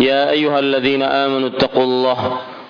يا أيها الذين آمنوا اتقوا الله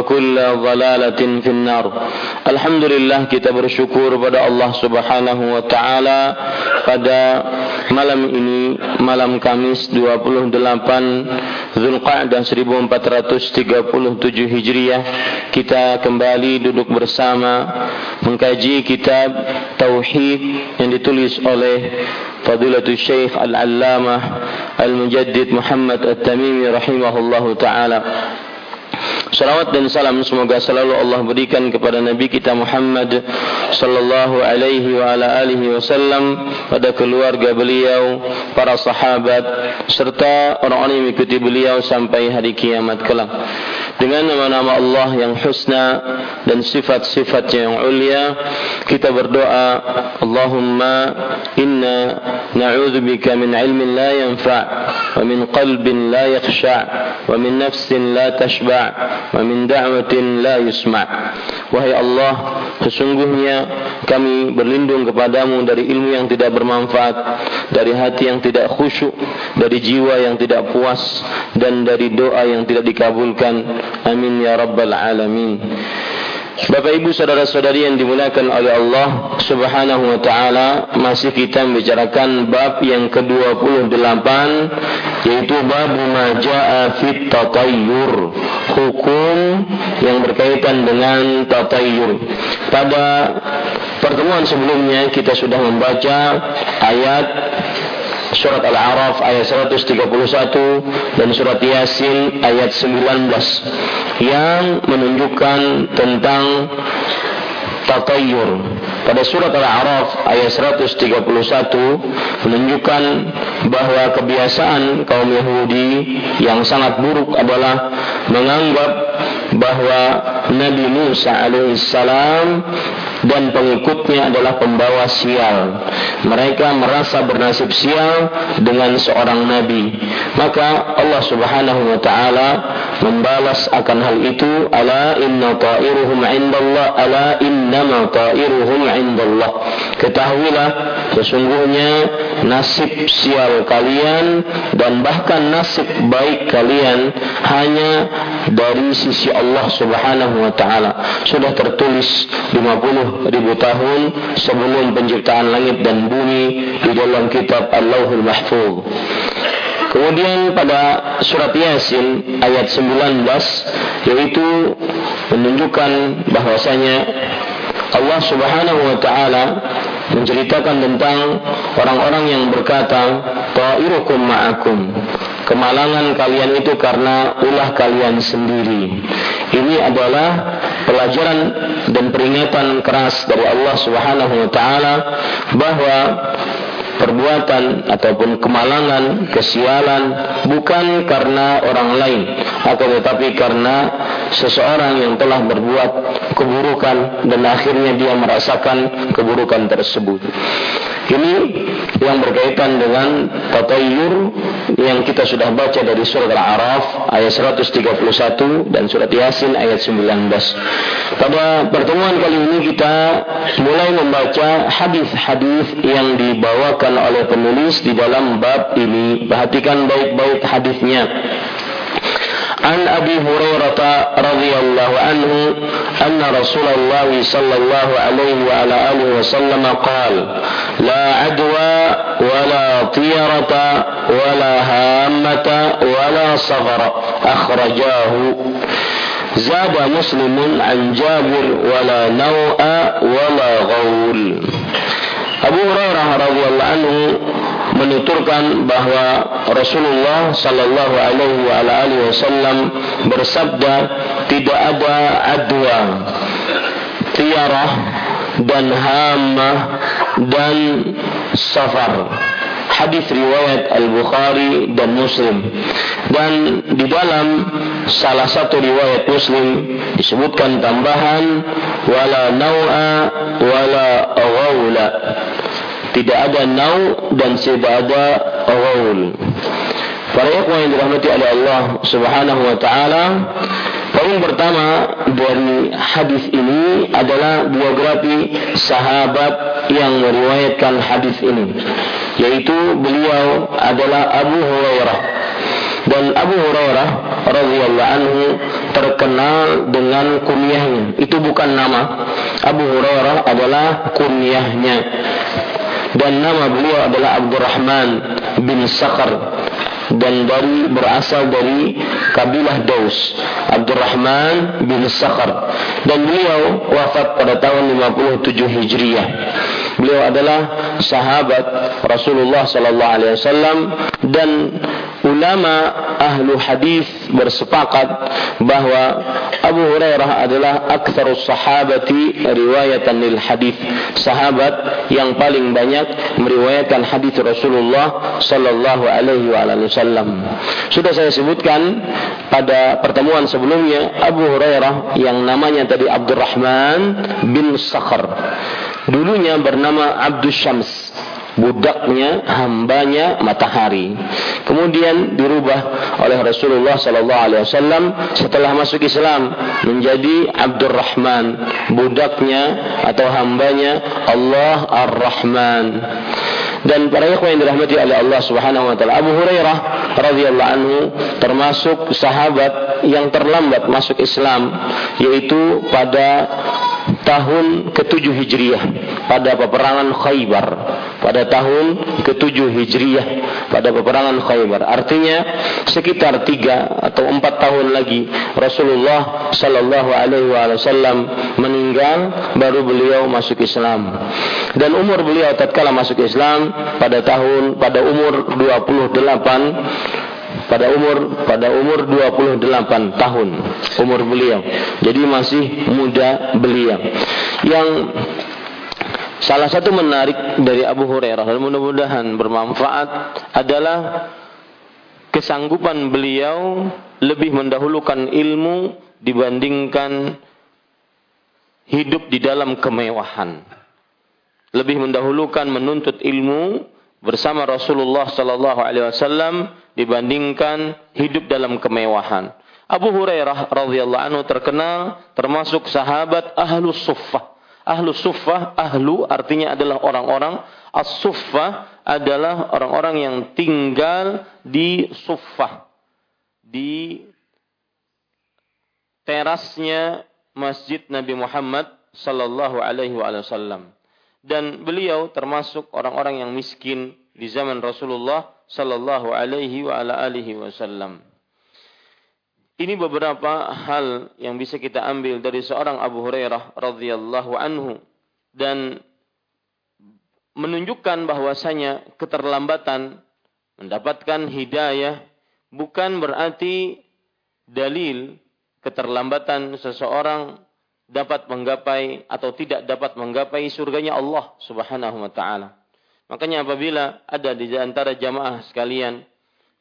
وكل ضلالة في النار Alhamdulillah kita bersyukur pada Allah Subhanahu wa taala pada malam ini malam Kamis 28 Zulqa'dah 1437 Hijriah kita kembali duduk bersama mengkaji kitab tauhid yang ditulis oleh Fadilatul Syekh Al-Allamah Al-Mujaddid Muhammad At-Tamimi rahimahullahu taala Salawat dan salam semoga selalu Allah berikan kepada Nabi kita Muhammad sallallahu alaihi wa ala alihi wasallam pada keluarga beliau, para sahabat serta orang-orang yang mengikuti beliau sampai hari kiamat kelak. Dengan nama-nama Allah yang husna dan sifat-sifatnya yang ulia, kita berdoa, Allahumma inna na'udzubika min ilmin la yanfa' wa min qalbin la yakhsha' wa min nafsin la tashba' wa min da'watin la yusma' wahai Allah sesungguhnya kami berlindung kepadamu dari ilmu yang tidak bermanfaat dari hati yang tidak khusyuk dari jiwa yang tidak puas dan dari doa yang tidak dikabulkan. Amin ya rabbal alamin Bapak Ibu saudara-saudari yang dimuliakan oleh Allah Subhanahu wa taala, masih kita membicarakan bab yang ke-28 yaitu bab majaa fit tatayyur, hukum yang berkaitan dengan tatayyur. Pada pertemuan sebelumnya kita sudah membaca ayat surat Al-A'raf ayat 131 dan surat Yasin ayat 19 yang menunjukkan tentang tatayur. Pada surat Al-A'raf ayat 131 menunjukkan bahwa kebiasaan kaum Yahudi yang sangat buruk adalah menganggap bahwa Nabi Musa alaihissalam dan pengikutnya adalah pembawa sial. Mereka merasa bernasib sial dengan seorang nabi. Maka Allah Subhanahu wa taala membalas akan hal itu ala inna ta'iruhum indallah ala innama ta'iruhum indallah. Ketahuilah sesungguhnya nasib sial kalian dan bahkan nasib baik kalian hanya dari sisi Allah Subhanahu wa taala. Sudah tertulis 50 ribu tahun sebelum penciptaan langit dan bumi di dalam kitab Allahul Mahfuz. Kemudian pada surat Yasin ayat 19 yaitu menunjukkan bahwasanya Allah Subhanahu wa taala menceritakan tentang orang-orang yang berkata ta'irukum ma'akum. Kemalangan kalian itu karena ulah kalian sendiri. Ini adalah pelajaran dan peringatan keras dari Allah Subhanahu wa taala bahwa perbuatan ataupun kemalangan, kesialan bukan karena orang lain, akan tetapi karena seseorang yang telah berbuat keburukan dan akhirnya dia merasakan keburukan tersebut. Ini yang berkaitan dengan tatayyur yang kita sudah baca dari surat Al-A'raf ayat 131 dan surat Yasin ayat 19. Pada pertemuan kali ini kita mulai membaca hadis-hadis yang dibawakan oleh penulis di dalam bab ini. Perhatikan baik-baik hadisnya. عن أبي هريرة رضي الله عنه أن رسول الله صلى الله عليه وعلى آله وسلم قال لا عدوى ولا طيرة ولا هامة ولا صغر أخرجاه. زاد مسلم عن جابر ولا نوء ولا غول. Abu Hurairah radhiyallahu anhu menuturkan bahwa Rasulullah sallallahu alaihi wasallam bersabda tidak ada adwa tiarah dan hama dan safar hadis riwayat Al-Bukhari dan Muslim. Dan di dalam salah satu riwayat Muslim disebutkan tambahan wala nau'a wala ghawla. Tidak ada nau dan tidak ada ghaul. Para ikhwan yang dirahmati oleh Allah Subhanahu wa taala, poin pertama dari hadis ini adalah biografi sahabat yang meriwayatkan hadis ini, yaitu beliau adalah Abu Hurairah. Dan Abu Hurairah radhiyallahu anhu terkenal dengan kunyahnya. Itu bukan nama. Abu Hurairah adalah kunyahnya. Dan nama beliau adalah Abdurrahman bin Sakhar dan dari berasal dari kabilah Daus Abdurrahman bin Sakhar dan beliau wafat pada tahun 57 Hijriah. Beliau adalah sahabat Rasulullah sallallahu alaihi wasallam dan ulama ahlu hadis bersepakat bahwa Abu Hurairah adalah aktsarus sahabati riwayatan lil hadis. Sahabat yang paling banyak meriwayatkan hadis Rasulullah sallallahu alaihi wasallam. Sudah saya sebutkan pada pertemuan sebelumnya Abu Hurairah yang namanya tadi Abdurrahman bin Sakhar. Dulunya bernama Abdus Syams budaknya, hambanya matahari. Kemudian dirubah oleh Rasulullah sallallahu alaihi wasallam setelah masuk Islam menjadi Abdurrahman, budaknya atau hambanya Allah Ar-Rahman. Dan para ikhwan yang dirahmati oleh Allah Subhanahu wa taala, Abu Hurairah radhiyallahu anhu termasuk sahabat yang terlambat masuk Islam yaitu pada tahun ke-7 Hijriah pada peperangan Khaybar. Pada tahun ke-7 Hijriah pada peperangan Khaybar. Artinya sekitar tiga atau empat tahun lagi Rasulullah Sallallahu Alaihi Wasallam meninggal baru beliau masuk Islam. Dan umur beliau tatkala masuk Islam pada tahun pada umur 28 pada umur pada umur 28 tahun umur beliau. Jadi masih muda beliau. Yang salah satu menarik dari Abu Hurairah dan mudah-mudahan bermanfaat adalah kesanggupan beliau lebih mendahulukan ilmu dibandingkan hidup di dalam kemewahan. Lebih mendahulukan menuntut ilmu bersama Rasulullah sallallahu alaihi wasallam dibandingkan hidup dalam kemewahan. Abu Hurairah radhiyallahu anhu terkenal termasuk sahabat ahlu suffah. Ahlu suffah, ahlu artinya adalah orang-orang. As-suffah adalah orang-orang yang tinggal di suffah. Di terasnya Masjid Nabi Muhammad sallallahu alaihi wasallam. Dan beliau termasuk orang-orang yang miskin di zaman Rasulullah sallallahu alaihi wa ala alihi wasallam. Ini beberapa hal yang bisa kita ambil dari seorang Abu Hurairah radhiyallahu anhu dan menunjukkan bahwasanya keterlambatan mendapatkan hidayah bukan berarti dalil keterlambatan seseorang dapat menggapai atau tidak dapat menggapai surganya Allah Subhanahu wa taala. Makanya apabila ada di antara jamaah sekalian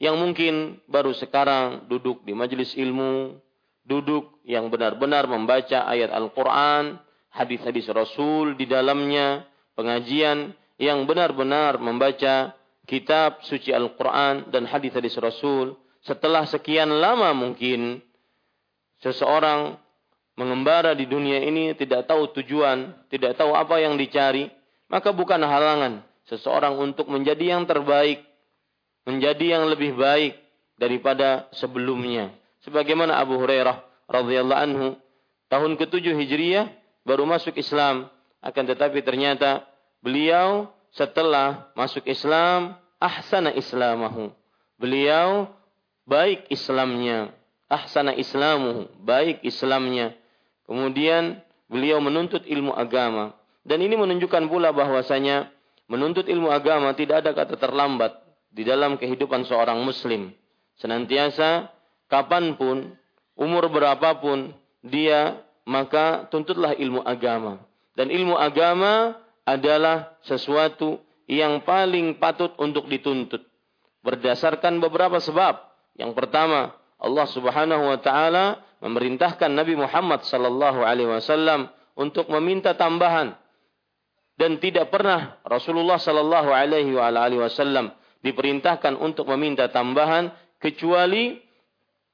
yang mungkin baru sekarang duduk di majelis ilmu, duduk yang benar-benar membaca ayat Al-Quran, hadis-hadis Rasul di dalamnya, pengajian yang benar-benar membaca kitab suci Al-Quran dan hadis-hadis Rasul, setelah sekian lama mungkin seseorang mengembara di dunia ini tidak tahu tujuan, tidak tahu apa yang dicari, maka bukan halangan seseorang untuk menjadi yang terbaik, menjadi yang lebih baik daripada sebelumnya. Sebagaimana Abu Hurairah radhiyallahu anhu tahun ke-7 Hijriah baru masuk Islam, akan tetapi ternyata beliau setelah masuk Islam ahsana islamahu. Beliau baik Islamnya, ahsana islamuhu, baik Islamnya. Kemudian beliau menuntut ilmu agama. Dan ini menunjukkan pula bahwasanya menuntut ilmu agama tidak ada kata terlambat di dalam kehidupan seorang muslim. Senantiasa, kapan pun, umur berapapun dia, maka tuntutlah ilmu agama. Dan ilmu agama adalah sesuatu yang paling patut untuk dituntut berdasarkan beberapa sebab. Yang pertama, Allah Subhanahu wa taala memerintahkan Nabi Muhammad sallallahu alaihi wasallam untuk meminta tambahan dan tidak pernah Rasulullah sallallahu alaihi wasallam diperintahkan untuk meminta tambahan kecuali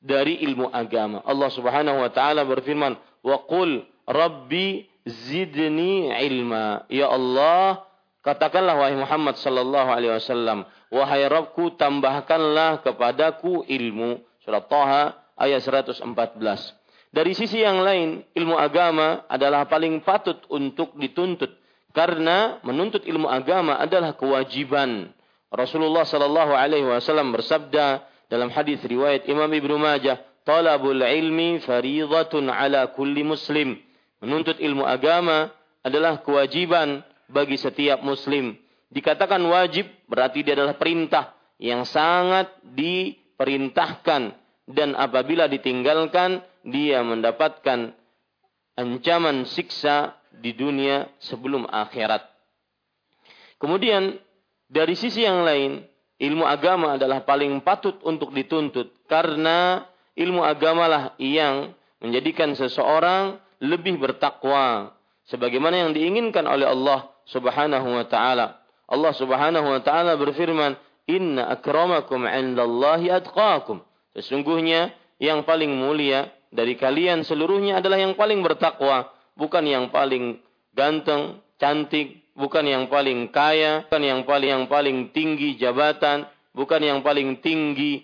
dari ilmu agama. Allah Subhanahu wa taala berfirman, "Wa qul rabbi zidni ilma." Ya Allah, katakanlah wahai Muhammad sallallahu alaihi wasallam, wahai Rabbku tambahkanlah kepadaku ilmu. Surat Taha ayat 114. Dari sisi yang lain, ilmu agama adalah paling patut untuk dituntut karena menuntut ilmu agama adalah kewajiban. Rasulullah sallallahu alaihi wasallam bersabda dalam hadis riwayat Imam Ibnu Majah, "Talabul ilmi fariidatun ala kulli muslim." Menuntut ilmu agama adalah kewajiban bagi setiap muslim. Dikatakan wajib berarti dia adalah perintah yang sangat diperintahkan dan apabila ditinggalkan dia mendapatkan ancaman siksa di dunia sebelum akhirat. Kemudian dari sisi yang lain, ilmu agama adalah paling patut untuk dituntut karena ilmu agamalah yang menjadikan seseorang lebih bertakwa sebagaimana yang diinginkan oleh Allah Subhanahu wa taala. Allah Subhanahu wa taala berfirman, "Inna akramakum 'indallahi atqakum." Sesungguhnya yang paling mulia dari kalian seluruhnya adalah yang paling bertakwa bukan yang paling ganteng, cantik, bukan yang paling kaya, bukan yang paling yang paling tinggi jabatan, bukan yang paling tinggi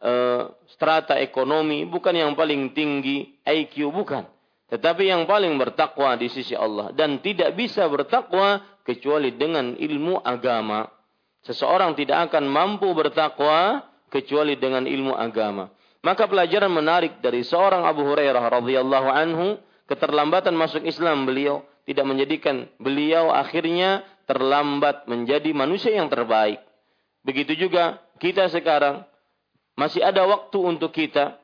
uh, strata ekonomi, bukan yang paling tinggi IQ, bukan. Tetapi yang paling bertakwa di sisi Allah dan tidak bisa bertakwa kecuali dengan ilmu agama. Seseorang tidak akan mampu bertakwa kecuali dengan ilmu agama. Maka pelajaran menarik dari seorang Abu Hurairah radhiyallahu anhu keterlambatan masuk Islam beliau tidak menjadikan beliau akhirnya terlambat menjadi manusia yang terbaik. Begitu juga kita sekarang masih ada waktu untuk kita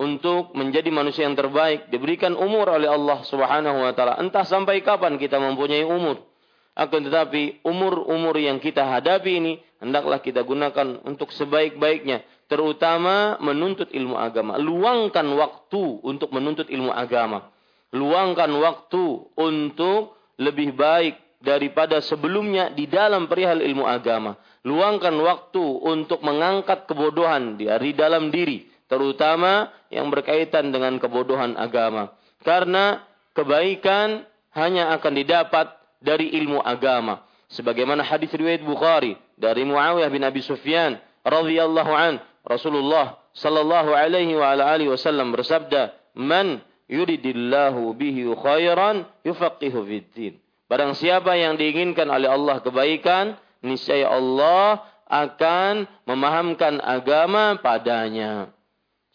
untuk menjadi manusia yang terbaik diberikan umur oleh Allah Subhanahu wa taala. Entah sampai kapan kita mempunyai umur. Akan tetapi umur-umur yang kita hadapi ini hendaklah kita gunakan untuk sebaik-baiknya, terutama menuntut ilmu agama. Luangkan waktu untuk menuntut ilmu agama luangkan waktu untuk lebih baik daripada sebelumnya di dalam perihal ilmu agama. Luangkan waktu untuk mengangkat kebodohan dari dalam diri, terutama yang berkaitan dengan kebodohan agama. Karena kebaikan hanya akan didapat dari ilmu agama. Sebagaimana hadis riwayat Bukhari dari Muawiyah bin Abi Sufyan radhiyallahu an Rasulullah sallallahu alaihi wa alihi wasallam bersabda, "Man yuridillahu bihi khairan yufaqihu fiddin. Barang siapa yang diinginkan oleh Allah kebaikan, niscaya Allah akan memahamkan agama padanya.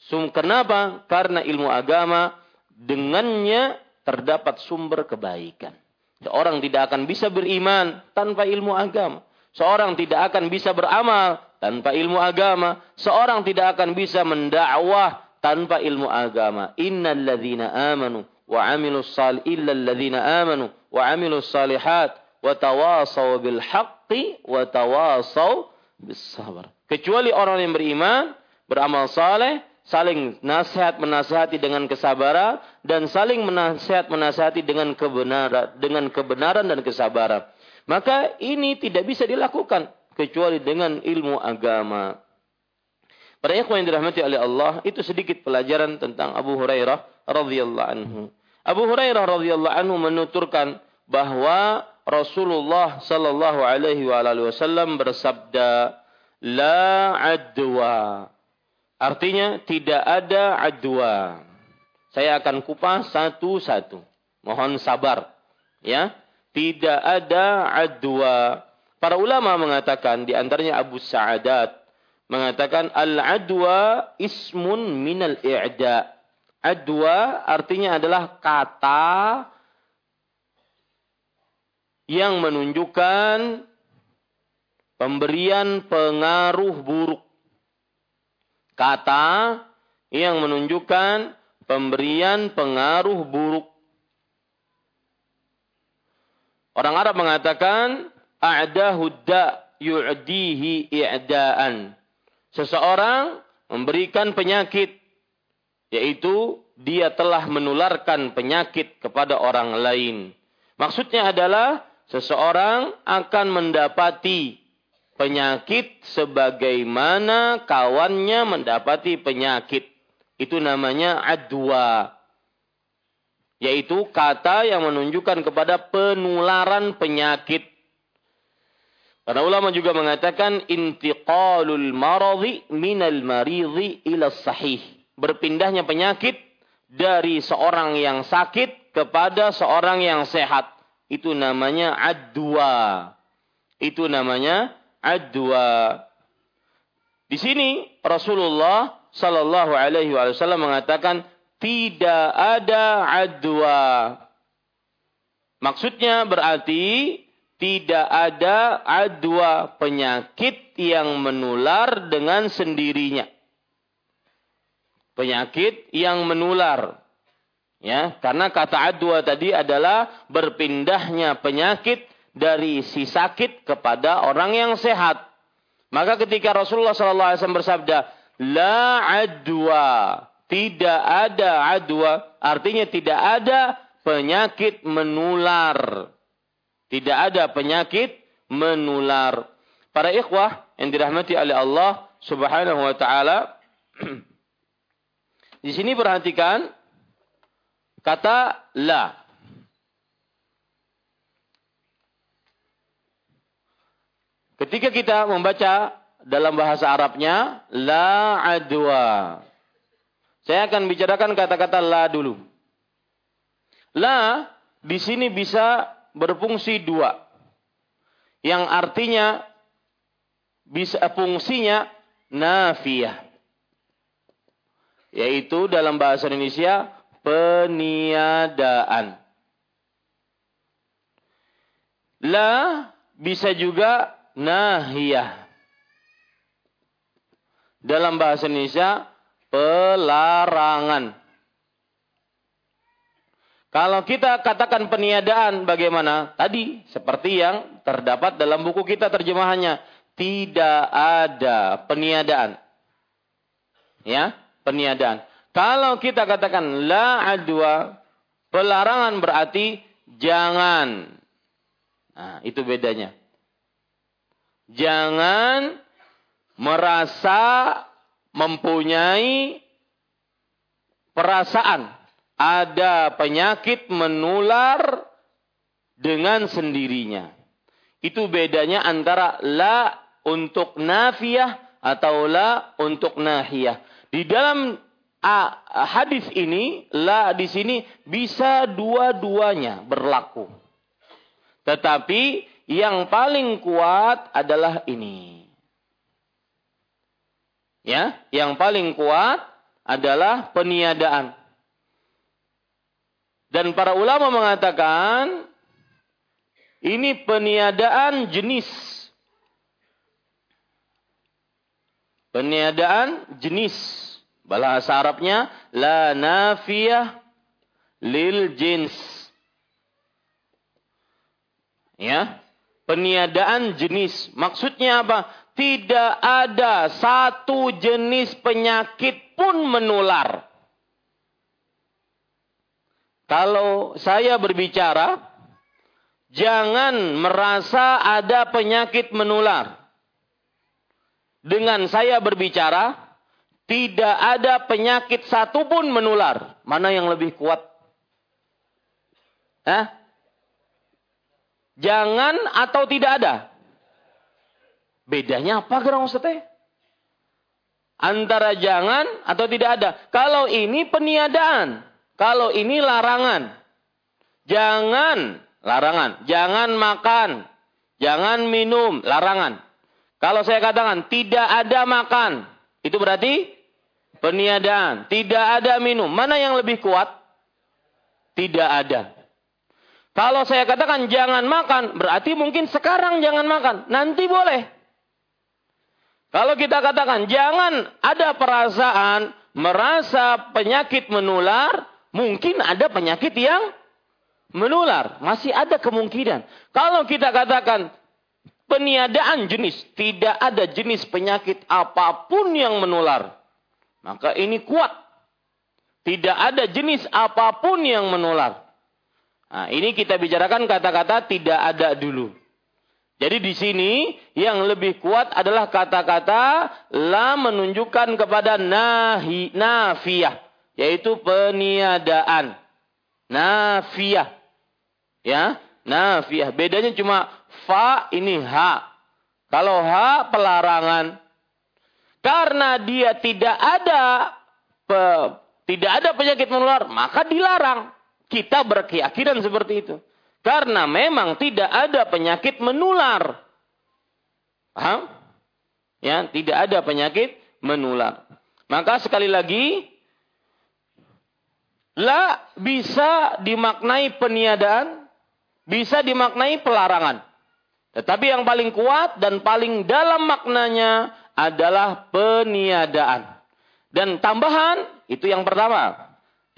Sum kenapa? Karena ilmu agama dengannya terdapat sumber kebaikan. Seorang tidak akan bisa beriman tanpa ilmu agama. Seorang tidak akan bisa beramal tanpa ilmu agama. Seorang tidak akan bisa mendakwah tanpa ilmu agama. Innal ladzina amanu wa amilus sal illa alladzina amanu wa amilus salihat wa tawasaw bil haqqi wa tawasaw bis sabar. Kecuali orang yang beriman, beramal saleh, saling nasihat menasihati dengan kesabaran dan saling menasihat menasihati dengan kebenaran dengan kebenaran dan kesabaran. Maka ini tidak bisa dilakukan kecuali dengan ilmu agama. Para ikhwan yang dirahmati oleh Allah, itu sedikit pelajaran tentang Abu Hurairah radhiyallahu anhu. Abu Hurairah radhiyallahu anhu menuturkan bahwa Rasulullah sallallahu alaihi wasallam bersabda, "La adwa." Artinya tidak ada adwa. Saya akan kupas satu-satu. Mohon sabar. Ya. Tidak ada adwa. Para ulama mengatakan di antaranya Abu Sa'adat mengatakan al-adwa ismun minal i'da. Adwa artinya adalah kata yang menunjukkan pemberian pengaruh buruk. Kata yang menunjukkan pemberian pengaruh buruk. Orang Arab mengatakan a'dahu da yu'dihi i'daan. Seseorang memberikan penyakit yaitu dia telah menularkan penyakit kepada orang lain. Maksudnya adalah seseorang akan mendapati penyakit sebagaimana kawannya mendapati penyakit. Itu namanya adwa. Yaitu kata yang menunjukkan kepada penularan penyakit. Karena ulama juga mengatakan intiqalul maradhi minal maridhi ila sahih. Berpindahnya penyakit dari seorang yang sakit kepada seorang yang sehat. Itu namanya adwa. Itu namanya adwa. Di sini Rasulullah Sallallahu Alaihi Wasallam mengatakan tidak ada adwa. Maksudnya berarti tidak ada adwa penyakit yang menular dengan sendirinya. Penyakit yang menular. Ya, karena kata adwa tadi adalah berpindahnya penyakit dari si sakit kepada orang yang sehat. Maka ketika Rasulullah SAW bersabda, La adwa, tidak ada adwa, artinya tidak ada penyakit menular. Tidak ada penyakit menular. Para ikhwah yang dirahmati oleh Allah Subhanahu wa taala di sini perhatikan kata la. Ketika kita membaca dalam bahasa Arabnya la adwa. Saya akan bicarakan kata-kata la dulu. La di sini bisa berfungsi dua. Yang artinya bisa fungsinya nafiyah. Yaitu dalam bahasa Indonesia peniadaan. La bisa juga nahiyah. Dalam bahasa Indonesia, pelarangan. Kalau kita katakan peniadaan bagaimana? Tadi seperti yang terdapat dalam buku kita terjemahannya. Tidak ada peniadaan. Ya, peniadaan. Kalau kita katakan la adwa, pelarangan berarti jangan. Nah, itu bedanya. Jangan merasa mempunyai perasaan ada penyakit menular dengan sendirinya. Itu bedanya antara la untuk nafiyah atau la untuk nahiyah. Di dalam hadis ini, la di sini bisa dua-duanya berlaku. Tetapi yang paling kuat adalah ini. Ya, yang paling kuat adalah peniadaan. Dan para ulama mengatakan ini peniadaan jenis. Peniadaan jenis. Bahasa Arabnya la nafiyah lil jins. Ya, Peniadaan jenis. Maksudnya apa? Tidak ada satu jenis penyakit pun menular. Kalau saya berbicara, jangan merasa ada penyakit menular. Dengan saya berbicara, tidak ada penyakit satu pun menular. Mana yang lebih kuat? Hah? Jangan atau tidak ada? Bedanya apa gerang Ustaz Antara jangan atau tidak ada. Kalau ini peniadaan. Kalau ini larangan. Jangan, larangan. Jangan makan. Jangan minum, larangan. Kalau saya katakan tidak ada makan. Itu berarti peniadaan. Tidak ada minum. Mana yang lebih kuat? Tidak ada. Kalau saya katakan jangan makan, berarti mungkin sekarang jangan makan. Nanti boleh. Kalau kita katakan jangan ada perasaan merasa penyakit menular, mungkin ada penyakit yang menular. Masih ada kemungkinan. Kalau kita katakan peniadaan jenis. Tidak ada jenis penyakit apa pun yang menular. Maka ini kuat. Tidak ada jenis apa pun yang menular. Nah, ini kita bicarakan kata-kata tidak ada dulu. Jadi di sini yang lebih kuat adalah kata-kata la menunjukkan kepada nahi nafiyah yaitu peniadaan. Nafiyah. Ya, nafiyah. Bedanya cuma fa ini ha. Kalau ha pelarangan. Karena dia tidak ada pe, tidak ada penyakit menular, maka dilarang. Kita berkeyakinan seperti itu. Karena memang tidak ada penyakit menular. Paham? Ya, tidak ada penyakit menular. Maka sekali lagi, la bisa dimaknai peniadaan, bisa dimaknai pelarangan. Tetapi yang paling kuat dan paling dalam maknanya adalah peniadaan. Dan tambahan itu yang pertama.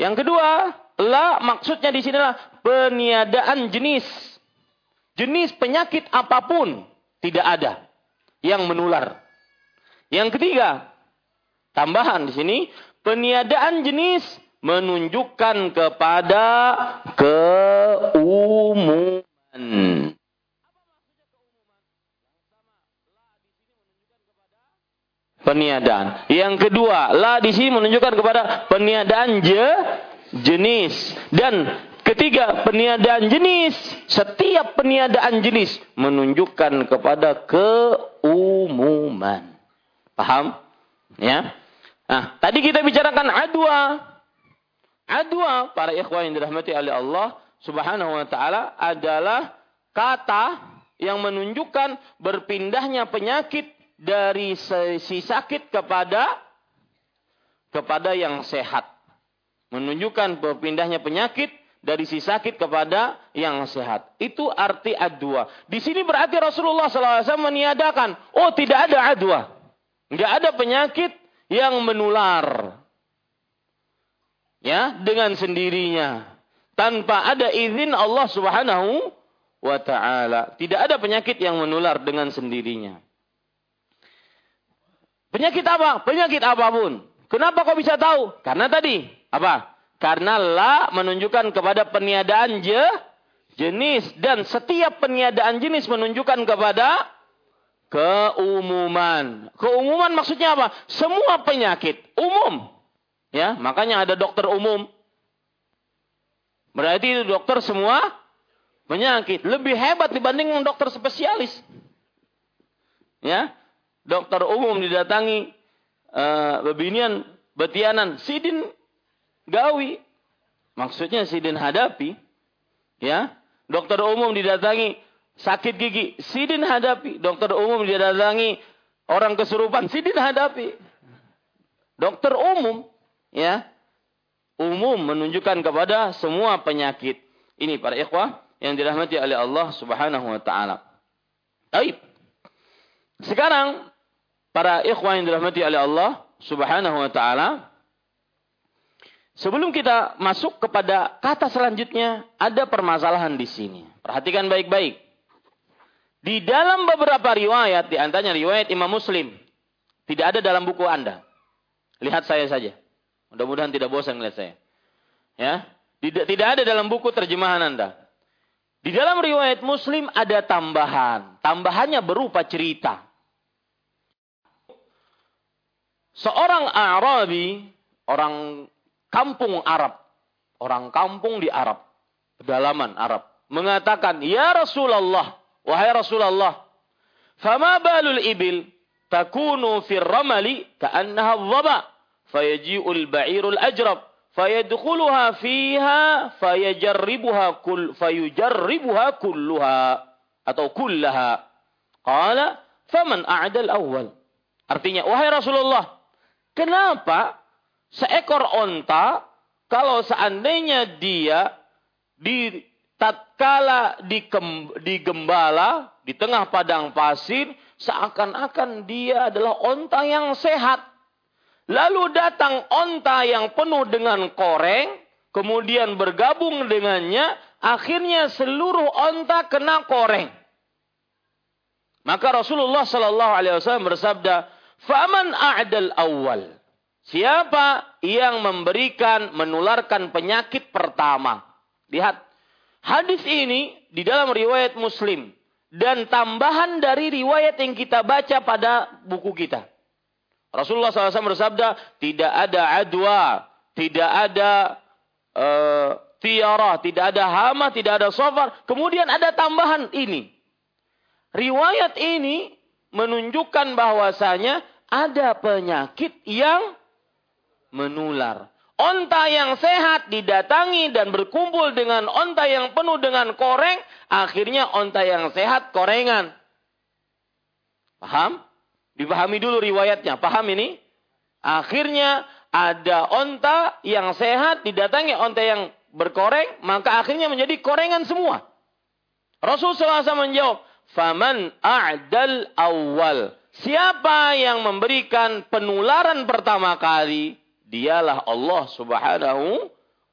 Yang kedua, la maksudnya di sini adalah peniadaan jenis. Jenis penyakit apa pun tidak ada yang menular. Yang ketiga, tambahan di sini peniadaan jenis menunjukkan kepada keumuman. Peniadaan. Yang kedua, la di sini menunjukkan kepada peniadaan je, jenis. Dan ketiga, peniadaan jenis. Setiap peniadaan jenis menunjukkan kepada keumuman. Paham? Ya. Nah, tadi kita bicarakan adwa. Adwa para ikhwan yang dirahmati oleh Allah Subhanahu wa taala adalah kata yang menunjukkan berpindahnya penyakit dari si sakit kepada kepada yang sehat. Menunjukkan berpindahnya penyakit dari si sakit kepada yang sehat. Itu arti adwa. Di sini berarti Rasulullah SAW meniadakan. Oh tidak ada adwa. Nggak ada penyakit yang menular ya dengan sendirinya tanpa ada izin Allah Subhanahu wa taala. Tidak ada penyakit yang menular dengan sendirinya. Penyakit apa? Penyakit apa pun. Kenapa kau bisa tahu? Karena tadi apa? Karena la menunjukkan kepada peniadaan je, jenis dan setiap peniadaan jenis menunjukkan kepada keumuman. Keumuman maksudnya apa? Semua penyakit umum. Ya, makanya ada dokter umum. Berarti itu dokter semua penyakit. Lebih hebat dibanding dokter spesialis. Ya, dokter umum didatangi uh, bebinian, betianan, sidin gawi. Maksudnya sidin hadapi. Ya, dokter umum didatangi sakit gigi, sidin hadapi. Dokter umum didatangi orang kesurupan, sidin hadapi. Dokter umum ya umum menunjukkan kepada semua penyakit. Ini para ikhwah yang dirahmati oleh Allah Subhanahu wa taala. Baik. Sekarang para ikhwah yang dirahmati oleh Allah Subhanahu wa taala Sebelum kita masuk kepada kata selanjutnya, ada permasalahan di sini. Perhatikan baik-baik. Di dalam beberapa riwayat, di antaranya riwayat Imam Muslim, tidak ada dalam buku Anda. Lihat saya saja. Mudah-mudahan tidak bosan melihat saya. Ya, tidak tidak ada dalam buku terjemahan Anda. Di dalam riwayat Muslim ada tambahan. Tambahannya berupa cerita. Seorang Arabi, orang kampung Arab, orang kampung di Arab, pedalaman Arab, mengatakan, "Ya Rasulullah, wahai Rasulullah, fama balul ibil takunu fir ramali ka'annaha dhaba?" fayaji'ul ba'irul ajrab fayadkhuluha fiha fayajarribuha kull fayujarribuha kulluha atau kullaha. Qala faman a'dal awal artinya wahai Rasulullah kenapa seekor onta kalau seandainya dia di tatkala digembala di tengah padang pasir seakan-akan dia adalah onta yang sehat Lalu datang onta yang penuh dengan koreng, kemudian bergabung dengannya, akhirnya seluruh onta kena koreng. Maka Rasulullah Shallallahu Alaihi Wasallam bersabda, "Faman a'dal awal." Siapa yang memberikan menularkan penyakit pertama? Lihat, hadis ini di dalam riwayat Muslim dan tambahan dari riwayat yang kita baca pada buku kita. Rasulullah SAW bersabda, tidak ada adwa, tidak ada uh, tiarah, tidak ada hama, tidak ada sofar. Kemudian ada tambahan ini. Riwayat ini menunjukkan bahwasanya ada penyakit yang menular. Onta yang sehat didatangi dan berkumpul dengan onta yang penuh dengan koreng, akhirnya onta yang sehat korengan. Paham? Dipahami dulu riwayatnya. Paham ini? Akhirnya ada onta yang sehat didatangi onta yang berkoreng, maka akhirnya menjadi korengan semua. Rasulullah SAW menjawab, Faman a'dal awal. Siapa yang memberikan penularan pertama kali, dialah Allah subhanahu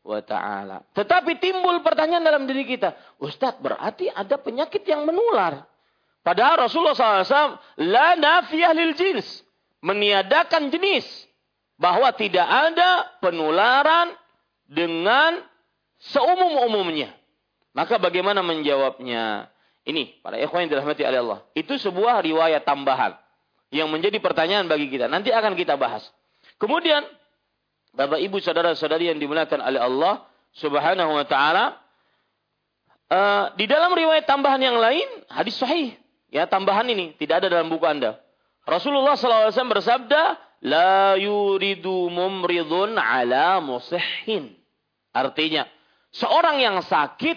wa ta'ala. Tetapi timbul pertanyaan dalam diri kita. Ustadz berarti ada penyakit yang menular. Padahal Rasulullah SAW, la nafiyah lil jins. Meniadakan jenis. Bahwa tidak ada penularan dengan seumum-umumnya. Maka bagaimana menjawabnya? Ini para ikhwan yang dirahmati oleh Allah. Itu sebuah riwayat tambahan yang menjadi pertanyaan bagi kita. Nanti akan kita bahas. Kemudian Bapak Ibu saudara-saudari yang dimuliakan oleh Allah Subhanahu wa taala uh, di dalam riwayat tambahan yang lain hadis sahih ya tambahan ini tidak ada dalam buku Anda. Rasulullah SAW bersabda, La yuridu mumridun ala musihhin. Artinya, seorang yang sakit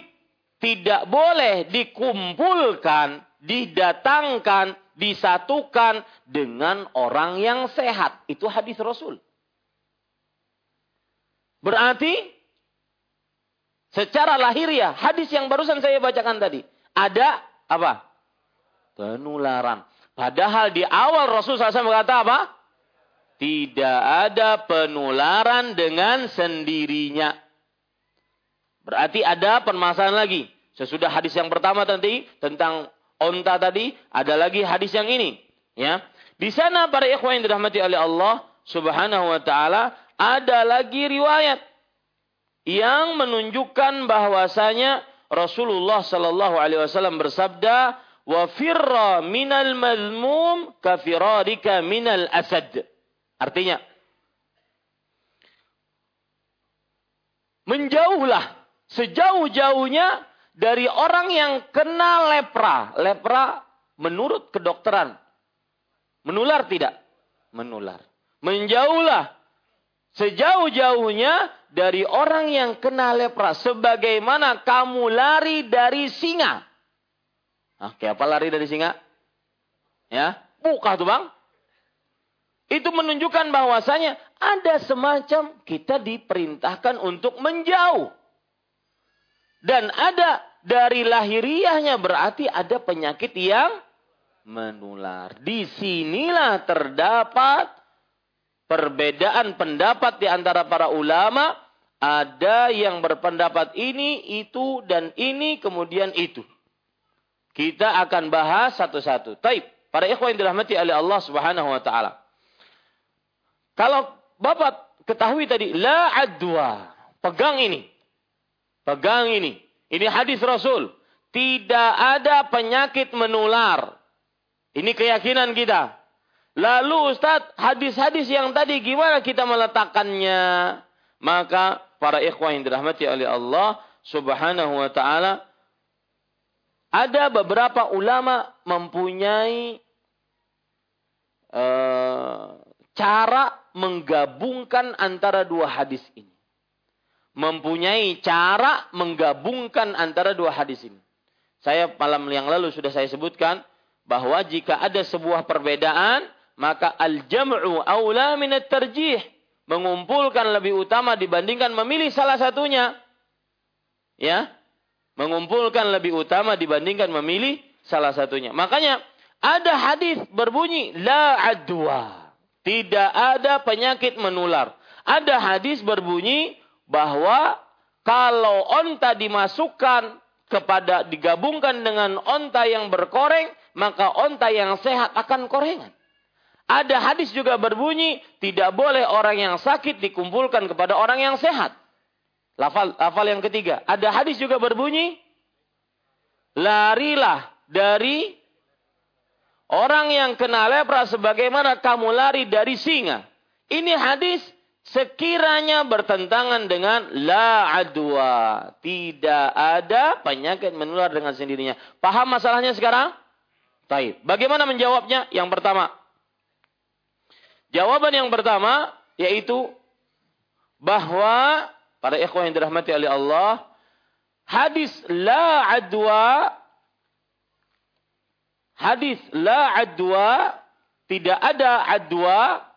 tidak boleh dikumpulkan, didatangkan, disatukan dengan orang yang sehat. Itu hadis Rasul. Berarti secara lahiriah hadis yang barusan saya bacakan tadi ada apa? Penularan. Padahal di awal Rasul SAW berkata apa? Tidak ada penularan dengan sendirinya. Berarti ada permasalahan lagi. Sesudah hadis yang pertama tadi tentang onta tadi, ada lagi hadis yang ini. Ya, di sana para ikhwan yang dirahmati oleh Allah Subhanahu wa taala ada lagi riwayat yang menunjukkan bahwasanya Rasulullah Shallallahu alaihi wasallam bersabda, "Wa firra minal mazmum kafirarika minal asad." Artinya, menjauhlah sejauh-jauhnya dari orang yang kena lepra. Lepra menurut kedokteran. Menular tidak? Menular. Menjauhlah sejauh-jauhnya dari orang yang kena lepra. Sebagaimana kamu lari dari singa. Ah, kayak apa lari dari singa? Ya, buka tuh bang. Itu menunjukkan bahwasanya ada semacam kita diperintahkan untuk menjauh. Dan ada dari lahiriahnya berarti ada penyakit yang menular. Di sinilah terdapat perbedaan pendapat di antara para ulama. Ada yang berpendapat ini, itu, dan ini, kemudian itu. Kita akan bahas satu-satu. Taib. Para ikhwan yang dirahmati oleh Allah subhanahu wa ta'ala. Kalau Bapak ketahui tadi, la adwa. Pegang ini. Pegang ini. Ini hadis Rasul. Tidak ada penyakit menular. Ini keyakinan kita. Lalu Ustadz, hadis-hadis yang tadi gimana kita meletakkannya? Maka para ikhwah yang dirahmati oleh Allah subhanahu wa ta'ala. Ada beberapa ulama mempunyai uh, cara menggabungkan antara dua hadis ini mempunyai cara menggabungkan antara dua hadis ini. Saya malam yang lalu sudah saya sebutkan bahwa jika ada sebuah perbedaan, maka al-jam'u aula min tarjih mengumpulkan lebih utama dibandingkan memilih salah satunya. Ya. Mengumpulkan lebih utama dibandingkan memilih salah satunya. Makanya ada hadis berbunyi la adwa. Tidak ada penyakit menular. Ada hadis berbunyi bahwa kalau onta dimasukkan kepada digabungkan dengan onta yang berkoreng, maka onta yang sehat akan korengan. Ada hadis juga berbunyi, tidak boleh orang yang sakit dikumpulkan kepada orang yang sehat. Lafal, lafal yang ketiga. Ada hadis juga berbunyi, larilah dari orang yang kena lepra sebagaimana kamu lari dari singa. Ini hadis sekiranya bertentangan dengan la adwa. Tidak ada penyakit menular dengan sendirinya. Paham masalahnya sekarang? Baik. Bagaimana menjawabnya? Yang pertama. Jawaban yang pertama yaitu bahwa para ikhwan yang dirahmati oleh Allah, hadis la adwa hadis la adwa tidak ada adwa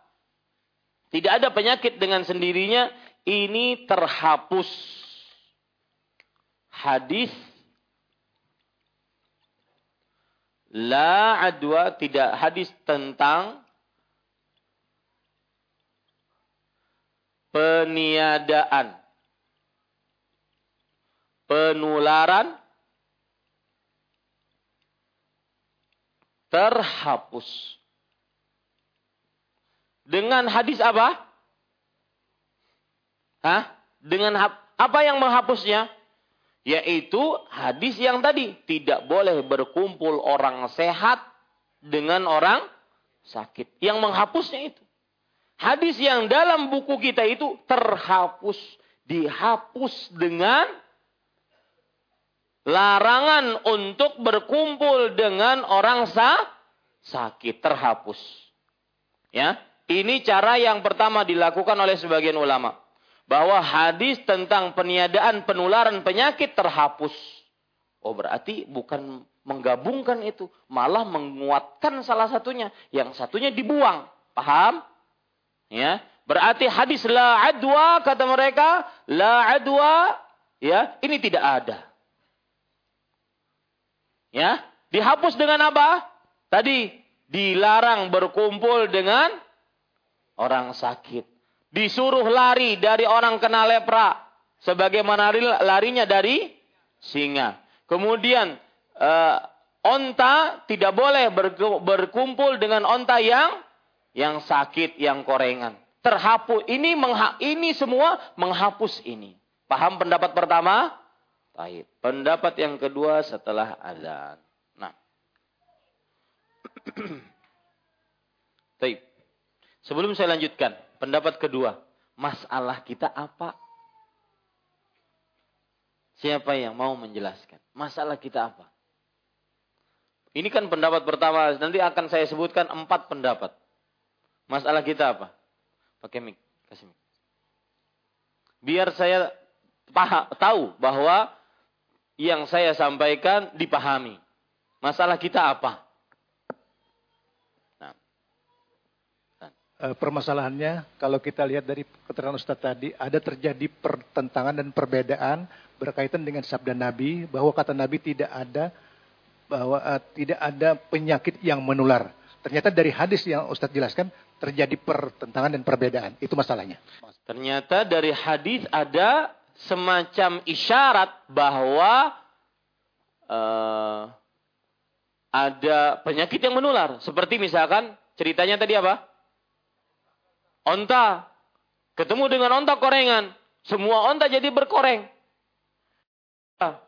tidak ada penyakit dengan sendirinya, ini terhapus. Hadis La adwa tidak hadis tentang peniadaan penularan terhapus. Dengan hadis apa? Hah? Dengan apa yang menghapusnya? Yaitu hadis yang tadi. Tidak boleh berkumpul orang sehat dengan orang sakit. Yang menghapusnya itu. Hadis yang dalam buku kita itu terhapus. Dihapus dengan larangan untuk berkumpul dengan orang sa sakit. Terhapus. Ya, ini cara yang pertama dilakukan oleh sebagian ulama. Bahwa hadis tentang peniadaan penularan penyakit terhapus. Oh berarti bukan menggabungkan itu. Malah menguatkan salah satunya. Yang satunya dibuang. Paham? Ya. Berarti hadis la adwa kata mereka. La adwa. Ya. Ini tidak ada. Ya. Dihapus dengan apa? Tadi dilarang berkumpul dengan orang sakit. Disuruh lari dari orang kena lepra. Sebagaimana larinya dari singa. Kemudian uh, onta tidak boleh berkumpul dengan onta yang yang sakit, yang korengan. Terhapus. Ini mengha, ini semua menghapus ini. Paham pendapat pertama? Baik. Pendapat yang kedua setelah azan. Nah. Baik. Sebelum saya lanjutkan, pendapat kedua, masalah kita apa? Siapa yang mau menjelaskan? Masalah kita apa? Ini kan pendapat pertama, nanti akan saya sebutkan empat pendapat. Masalah kita apa? Pakai mic, kasih mic. Biar saya tahu bahwa yang saya sampaikan dipahami. Masalah kita apa? Eh, permasalahannya kalau kita lihat dari keterangan Ustaz tadi ada terjadi pertentangan dan perbedaan berkaitan dengan sabda Nabi bahwa kata Nabi tidak ada bahwa uh, tidak ada penyakit yang menular. Ternyata dari hadis yang Ustaz jelaskan terjadi pertentangan dan perbedaan. Itu masalahnya. Ternyata dari hadis ada semacam isyarat bahwa uh, ada penyakit yang menular. Seperti misalkan ceritanya tadi apa? Onta. Ketemu dengan onta korengan. Semua onta jadi berkoreng.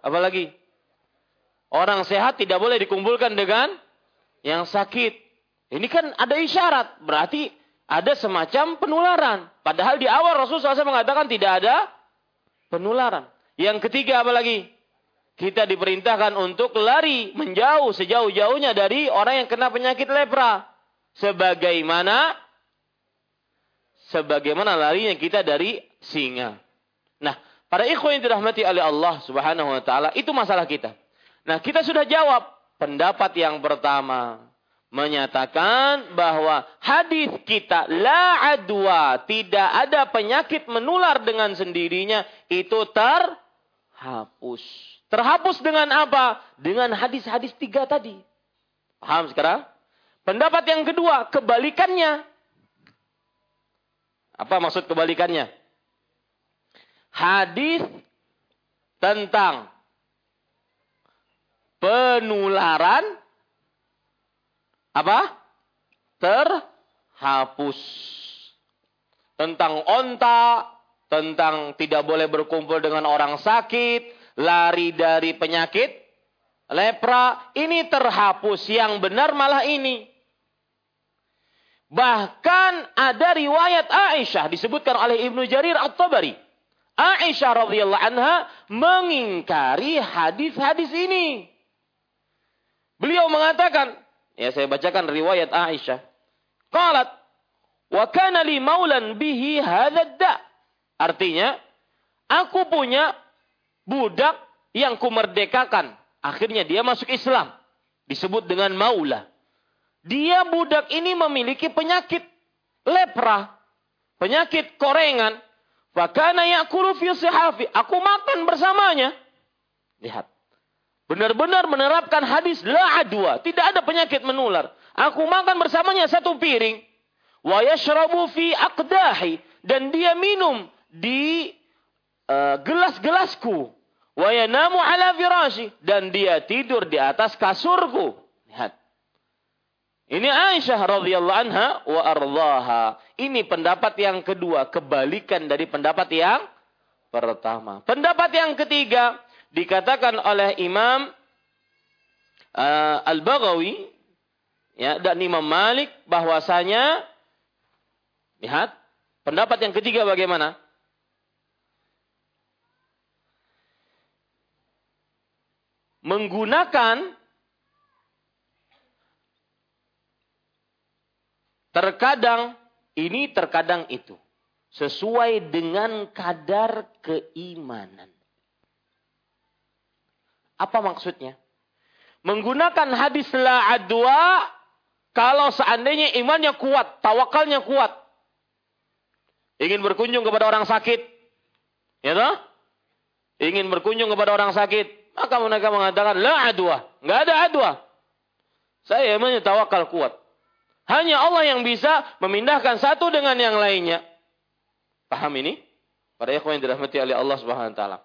Apalagi? Orang sehat tidak boleh dikumpulkan dengan yang sakit. Ini kan ada isyarat. Berarti ada semacam penularan. Padahal di awal Rasulullah SAW mengatakan tidak ada penularan. Yang ketiga apalagi? Kita diperintahkan untuk lari menjauh sejauh-jauhnya dari orang yang kena penyakit lepra. Sebagaimana sebagaimana larinya kita dari singa. Nah, para ikhwan yang dirahmati oleh Allah Subhanahu wa taala, itu masalah kita. Nah, kita sudah jawab pendapat yang pertama menyatakan bahwa hadis kita la adwa tidak ada penyakit menular dengan sendirinya itu terhapus. Terhapus dengan apa? Dengan hadis-hadis tiga tadi. Paham sekarang? Pendapat yang kedua, kebalikannya. Apa maksud kebalikannya? Hadis tentang penularan apa? Terhapus. Tentang onta, tentang tidak boleh berkumpul dengan orang sakit, lari dari penyakit, lepra, ini terhapus. Yang benar malah ini. Bahkan ada riwayat Aisyah disebutkan oleh Ibnu Jarir At-Tabari. Aisyah radhiyallahu anha mengingkari hadis-hadis ini. Beliau mengatakan, ya saya bacakan riwayat Aisyah. Qalat, wa kana li maulan bihi da. Artinya, aku punya budak yang kumerdekakan. Akhirnya dia masuk Islam. Disebut dengan maula. Dia budak ini memiliki penyakit lepra, penyakit korengan. Fakana yakulu fi. Aku makan bersamanya. Lihat. Benar-benar menerapkan hadis la adwa. Tidak ada penyakit menular. Aku makan bersamanya satu piring. Wa yashrabu fi aqdahi. Dan dia minum di uh, gelas-gelasku. Wa yanamu ala firashi. Dan dia tidur di atas kasurku. Lihat. Ini Aisyah radhiyallahu anha wa ardhaha. Ini pendapat yang kedua, kebalikan dari pendapat yang pertama. Pendapat yang ketiga dikatakan oleh Imam uh, Al-Baghawi ya dan Imam Malik bahwasanya lihat pendapat yang ketiga bagaimana? Menggunakan Terkadang ini, terkadang itu. Sesuai dengan kadar keimanan. Apa maksudnya? Menggunakan hadis la adwa kalau seandainya imannya kuat, tawakalnya kuat. Ingin berkunjung kepada orang sakit. Ya toh? Ingin berkunjung kepada orang sakit. Maka mereka mengatakan la adwa. Nggak ada adwa. Saya imannya tawakal kuat. Hanya Allah yang bisa memindahkan satu dengan yang lainnya. Paham ini? Para ikhwan yang dirahmati oleh Allah Subhanahu wa taala.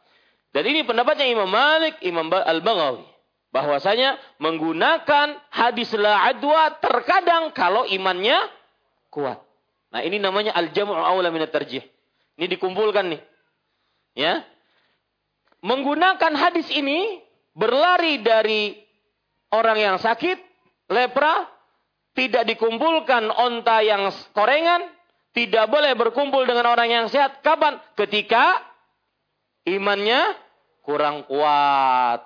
Dan ini pendapatnya Imam Malik, Imam Al-Baghawi. Bahwasanya menggunakan hadis la adwa terkadang kalau imannya kuat. Nah, ini namanya al-jam'u aula min tarjih. Ini dikumpulkan nih. Ya. Menggunakan hadis ini berlari dari orang yang sakit, lepra, tidak dikumpulkan onta yang korengan, tidak boleh berkumpul dengan orang yang sehat. Kapan? Ketika imannya kurang kuat.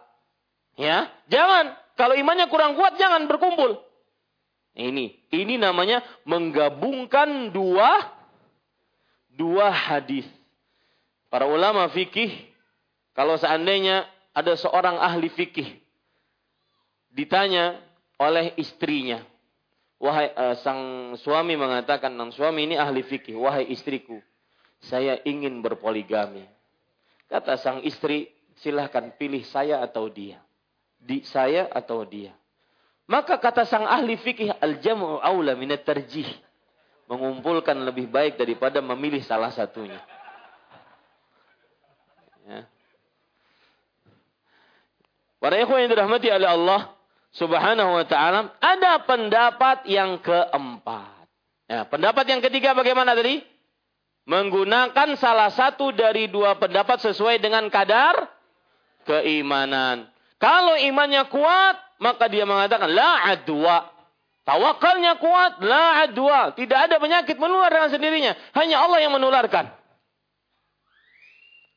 Ya, jangan. Kalau imannya kurang kuat, jangan berkumpul. Ini, ini namanya menggabungkan dua dua hadis. Para ulama fikih, kalau seandainya ada seorang ahli fikih ditanya oleh istrinya, Wahai uh, sang suami mengatakan, sang suami ini ahli fikih. Wahai istriku, saya ingin berpoligami. Kata sang istri, silahkan pilih saya atau dia. Di saya atau dia. Maka kata sang ahli fikih, al-jam'u awla minat terjih. Mengumpulkan lebih baik daripada memilih salah satunya. Ya. Para ikhwan yang dirahmati oleh Allah, Subhanahu wa taala, ada pendapat yang keempat. Ya, pendapat yang ketiga bagaimana tadi? Menggunakan salah satu dari dua pendapat sesuai dengan kadar keimanan. Kalau imannya kuat, maka dia mengatakan la adwa. Tawakalnya kuat, la adwa. Tidak ada penyakit menular dengan sendirinya. Hanya Allah yang menularkan.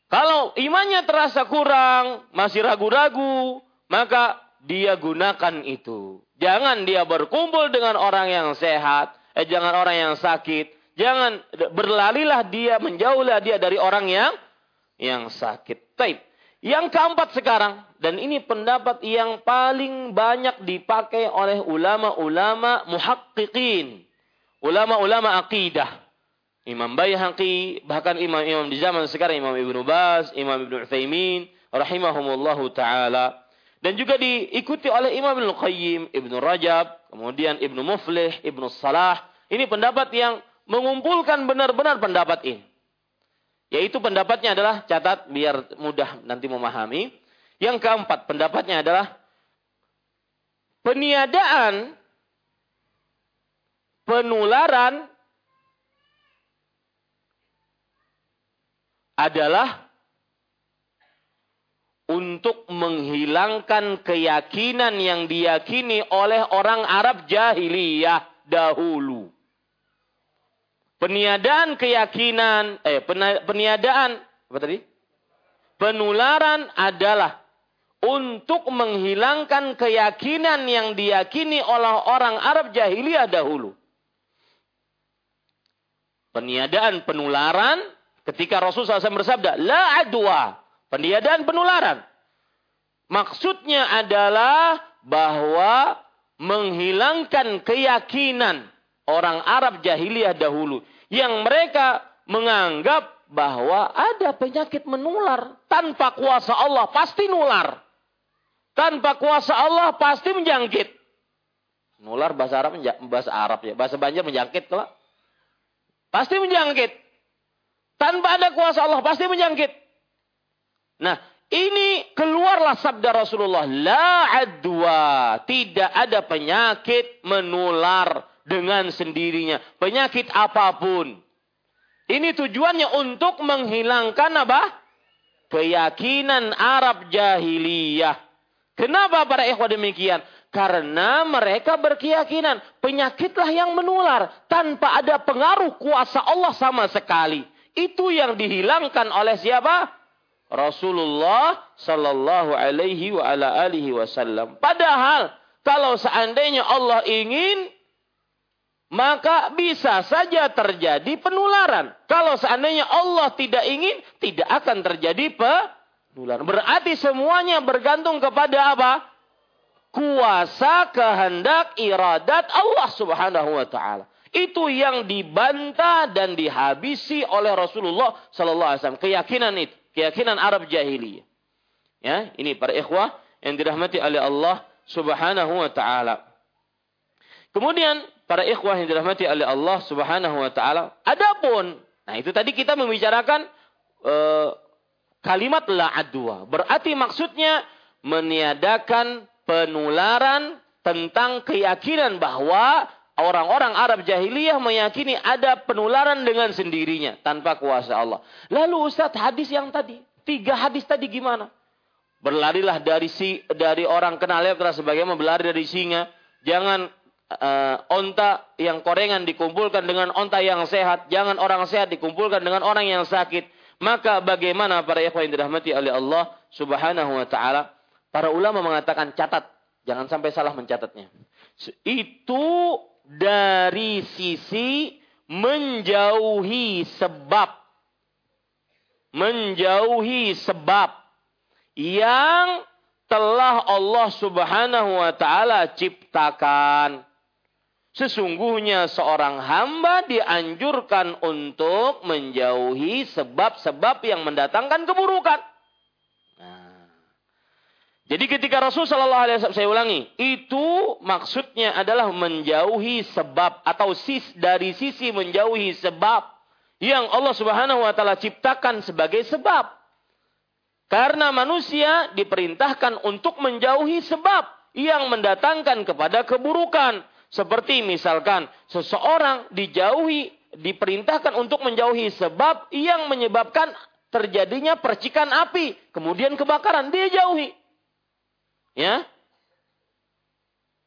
Kalau imannya terasa kurang, masih ragu-ragu, maka dia gunakan itu. Jangan dia berkumpul dengan orang yang sehat, eh jangan orang yang sakit. Jangan berlalilah dia, menjauhlah dia dari orang yang yang sakit. Taib. Yang keempat sekarang, dan ini pendapat yang paling banyak dipakai oleh ulama-ulama muhakkikin. Ulama-ulama akidah. Imam Bayhaqi, bahkan imam-imam di zaman sekarang, Imam Ibnu Baz, Imam Ibnu Utsaimin, rahimahumullahu taala. Dan juga diikuti oleh Imam Ibn Qayyim, Ibn Rajab, kemudian Ibn Muflih, Ibn Salah. Ini pendapat yang mengumpulkan benar-benar pendapat ini. Yaitu pendapatnya adalah, catat biar mudah nanti memahami. Yang keempat, pendapatnya adalah peniadaan penularan adalah untuk menghilangkan keyakinan yang diyakini oleh orang Arab jahiliyah dahulu. Peniadaan keyakinan, eh peniadaan apa tadi? Penularan adalah untuk menghilangkan keyakinan yang diyakini oleh orang Arab jahiliyah dahulu. Peniadaan penularan ketika Rasulullah SAW bersabda, La adwa, Peniadaan penularan. Maksudnya adalah bahwa menghilangkan keyakinan orang Arab jahiliyah dahulu yang mereka menganggap bahwa ada penyakit menular tanpa kuasa Allah pasti nular. Tanpa kuasa Allah pasti menjangkit. Nular bahasa Arab bahasa Arab ya, bahasa Banjar menjangkit kalau pasti menjangkit. Tanpa ada kuasa Allah pasti menjangkit. Nah, ini keluarlah sabda Rasulullah, la adwa, tidak ada penyakit menular dengan sendirinya, penyakit apa pun. Ini tujuannya untuk menghilangkan apa? Keyakinan Arab jahiliyah. Kenapa para ikhwah demikian? Karena mereka berkeyakinan penyakitlah yang menular tanpa ada pengaruh kuasa Allah sama sekali. Itu yang dihilangkan oleh siapa? Rasulullah sallallahu alaihi wa ala alihi wasallam. Padahal kalau seandainya Allah ingin maka bisa saja terjadi penularan. Kalau seandainya Allah tidak ingin, tidak akan terjadi penularan. Berarti semuanya bergantung kepada apa? Kuasa, kehendak, iradat Allah Subhanahu wa taala. Itu yang dibantah dan dihabisi oleh Rasulullah sallallahu alaihi wasallam. Keyakinan itu keyakinan Arab jahiliyah. Ya, ini para ikhwah yang dirahmati oleh Allah Subhanahu wa taala. Kemudian para ikhwah yang dirahmati oleh Allah Subhanahu wa taala, adapun nah itu tadi kita membicarakan uh, kalimat la adwa. Berarti maksudnya meniadakan penularan tentang keyakinan bahwa orang-orang Arab jahiliyah meyakini ada penularan dengan sendirinya tanpa kuasa Allah. Lalu Ustaz hadis yang tadi, tiga hadis tadi gimana? Berlarilah dari si dari orang kenal lepra sebagaimana berlari dari singa. Jangan uh, onta yang korengan dikumpulkan dengan onta yang sehat. Jangan orang sehat dikumpulkan dengan orang yang sakit. Maka bagaimana para ikhwan yang dirahmati oleh Allah subhanahu wa ta'ala. Para ulama mengatakan catat. Jangan sampai salah mencatatnya. Itu dari sisi menjauhi sebab. Menjauhi sebab yang telah Allah subhanahu wa ta'ala ciptakan. Sesungguhnya seorang hamba dianjurkan untuk menjauhi sebab-sebab yang mendatangkan keburukan. Jadi ketika Rasul Shallallahu Alaihi Wasallam saya ulangi, itu maksudnya adalah menjauhi sebab atau sis dari sisi menjauhi sebab yang Allah Subhanahu Wa Taala ciptakan sebagai sebab. Karena manusia diperintahkan untuk menjauhi sebab yang mendatangkan kepada keburukan. Seperti misalkan seseorang dijauhi, diperintahkan untuk menjauhi sebab yang menyebabkan terjadinya percikan api, kemudian kebakaran, dia jauhi. Ya.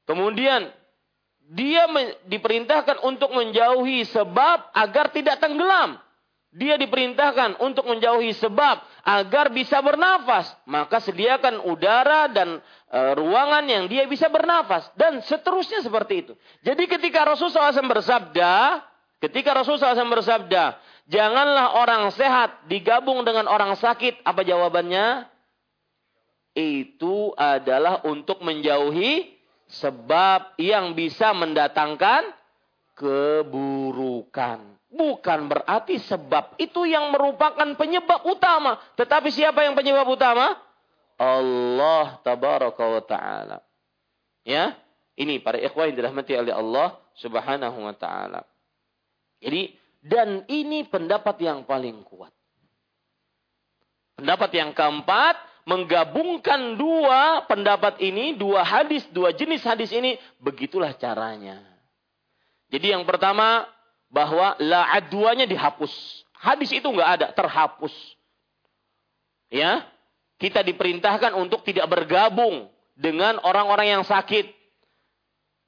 Kemudian dia diperintahkan untuk menjauhi sebab agar tidak tenggelam. Dia diperintahkan untuk menjauhi sebab agar bisa bernafas. Maka sediakan udara dan e, ruangan yang dia bisa bernafas. Dan seterusnya seperti itu. Jadi ketika Rasulullah SAW bersabda, ketika Rasulullah SAW bersabda, janganlah orang sehat digabung dengan orang sakit. Apa jawabannya? itu adalah untuk menjauhi sebab yang bisa mendatangkan keburukan. Bukan berarti sebab itu yang merupakan penyebab utama. Tetapi siapa yang penyebab utama? Allah tabaraka wa ta'ala. Ya, ini para ikhwah yang dirahmati oleh Allah subhanahu wa ta'ala. Jadi, dan ini pendapat yang paling kuat. Pendapat yang keempat, menggabungkan dua pendapat ini, dua hadis, dua jenis hadis ini, begitulah caranya. Jadi yang pertama bahwa la adwanya dihapus. Hadis itu nggak ada, terhapus. Ya, kita diperintahkan untuk tidak bergabung dengan orang-orang yang sakit.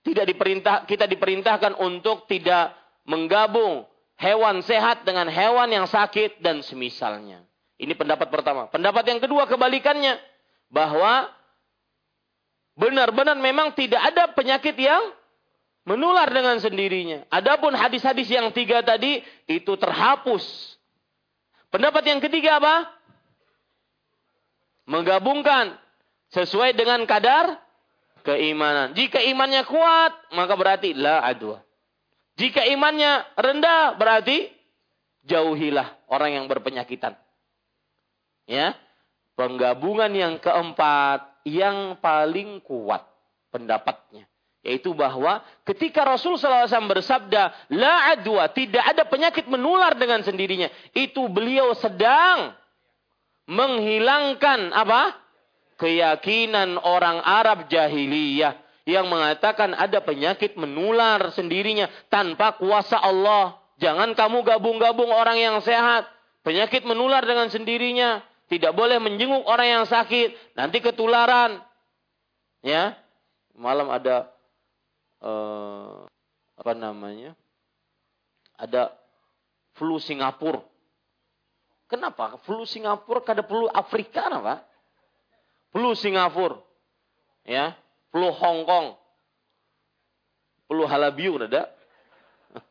Tidak diperintah, kita diperintahkan untuk tidak menggabung hewan sehat dengan hewan yang sakit dan semisalnya. Ini pendapat pertama. Pendapat yang kedua kebalikannya bahwa benar-benar memang tidak ada penyakit yang menular dengan sendirinya. Adapun hadis-hadis yang tiga tadi itu terhapus. Pendapat yang ketiga apa? Menggabungkan sesuai dengan kadar keimanan. Jika imannya kuat, maka berarti la adwa. Jika imannya rendah, berarti jauhilah orang yang berpenyakitan. Ya. Penggabungan yang keempat yang paling kuat pendapatnya yaitu bahwa ketika Rasul SAW bersabda, La adwa, tidak ada penyakit menular dengan sendirinya. Itu beliau sedang menghilangkan apa? Keyakinan orang Arab jahiliyah yang mengatakan ada penyakit menular sendirinya tanpa kuasa Allah. Jangan kamu gabung-gabung orang yang sehat. Penyakit menular dengan sendirinya. Tidak boleh menjenguk orang yang sakit. Nanti ketularan. Ya. Malam ada eh, apa namanya? Ada flu Singapura. Kenapa? Flu Singapura kada flu Afrika apa? Flu Singapura. Ya, flu Hong Kong. Flu Halabiu ada.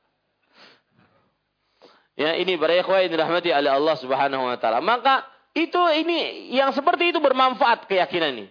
ya, ini para ikhwah yang dirahmati oleh Allah Subhanahu wa taala. Maka itu ini yang seperti itu bermanfaat keyakinan ini.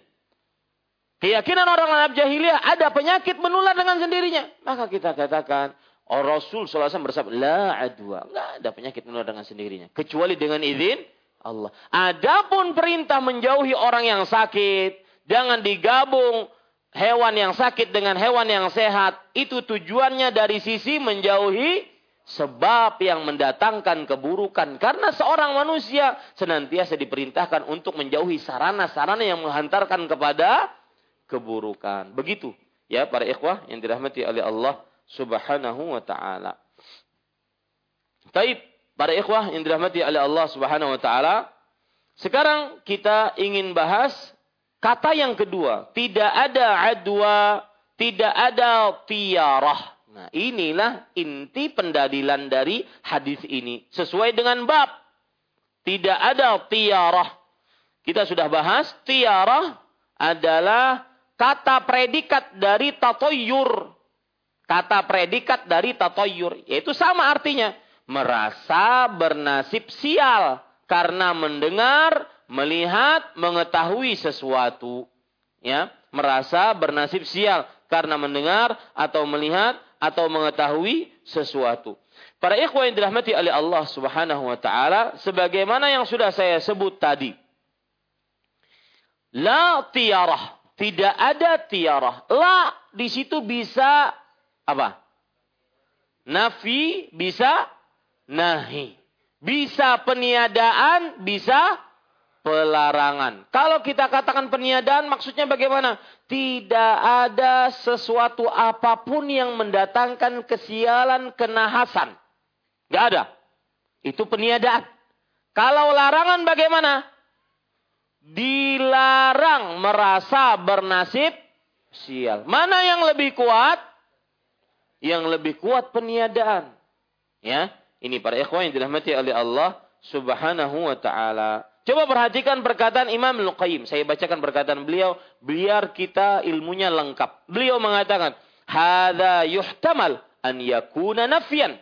Keyakinan orang Arab jahiliyah ada penyakit menular dengan sendirinya. Maka kita katakan, oh Rasul SAW bersabda, la adwa. Enggak ada penyakit menular dengan sendirinya. Kecuali dengan izin Allah. Adapun perintah menjauhi orang yang sakit, jangan digabung hewan yang sakit dengan hewan yang sehat. Itu tujuannya dari sisi menjauhi sebab yang mendatangkan keburukan. Karena seorang manusia senantiasa diperintahkan untuk menjauhi sarana-sarana yang menghantarkan kepada keburukan. Begitu ya para ikhwah yang dirahmati oleh Allah Subhanahu wa taala. Taib, para ikhwah yang dirahmati oleh Allah Subhanahu wa taala, sekarang kita ingin bahas kata yang kedua, tidak ada adwa, tidak ada tiarah. Nah, inilah inti pendadilan dari hadis ini sesuai dengan bab. Tidak ada tiarah. Kita sudah bahas tiarah adalah kata predikat dari tatoyur. Kata predikat dari tatoyur. Yaitu sama artinya. Merasa bernasib sial. Karena mendengar, melihat, mengetahui sesuatu. Ya, merasa bernasib sial karena mendengar atau melihat atau mengetahui sesuatu. Para ikhwan yang dirahmati oleh Allah Subhanahu wa taala sebagaimana yang sudah saya sebut tadi. La tiarah tidak ada tiarah. La di situ bisa apa? Nafi bisa nahi. Bisa peniadaan, bisa pelarangan. Kalau kita katakan peniadaan maksudnya bagaimana? Tidak ada sesuatu apa pun yang mendatangkan kesialan, kenahasan. Gak ada. Itu peniadaan. Kalau larangan bagaimana? Dilarang merasa bernasib sial. Mana yang lebih kuat? Yang lebih kuat peniadaan. Ya, ini para ikhwan yang dirahmati oleh Allah Subhanahu wa taala. Coba perhatikan perkataan Imam Al-Qayyim. Saya bacakan perkataan beliau biar kita ilmunya lengkap. Beliau mengatakan, "Hadza yuhtamal an yakuna nafyan."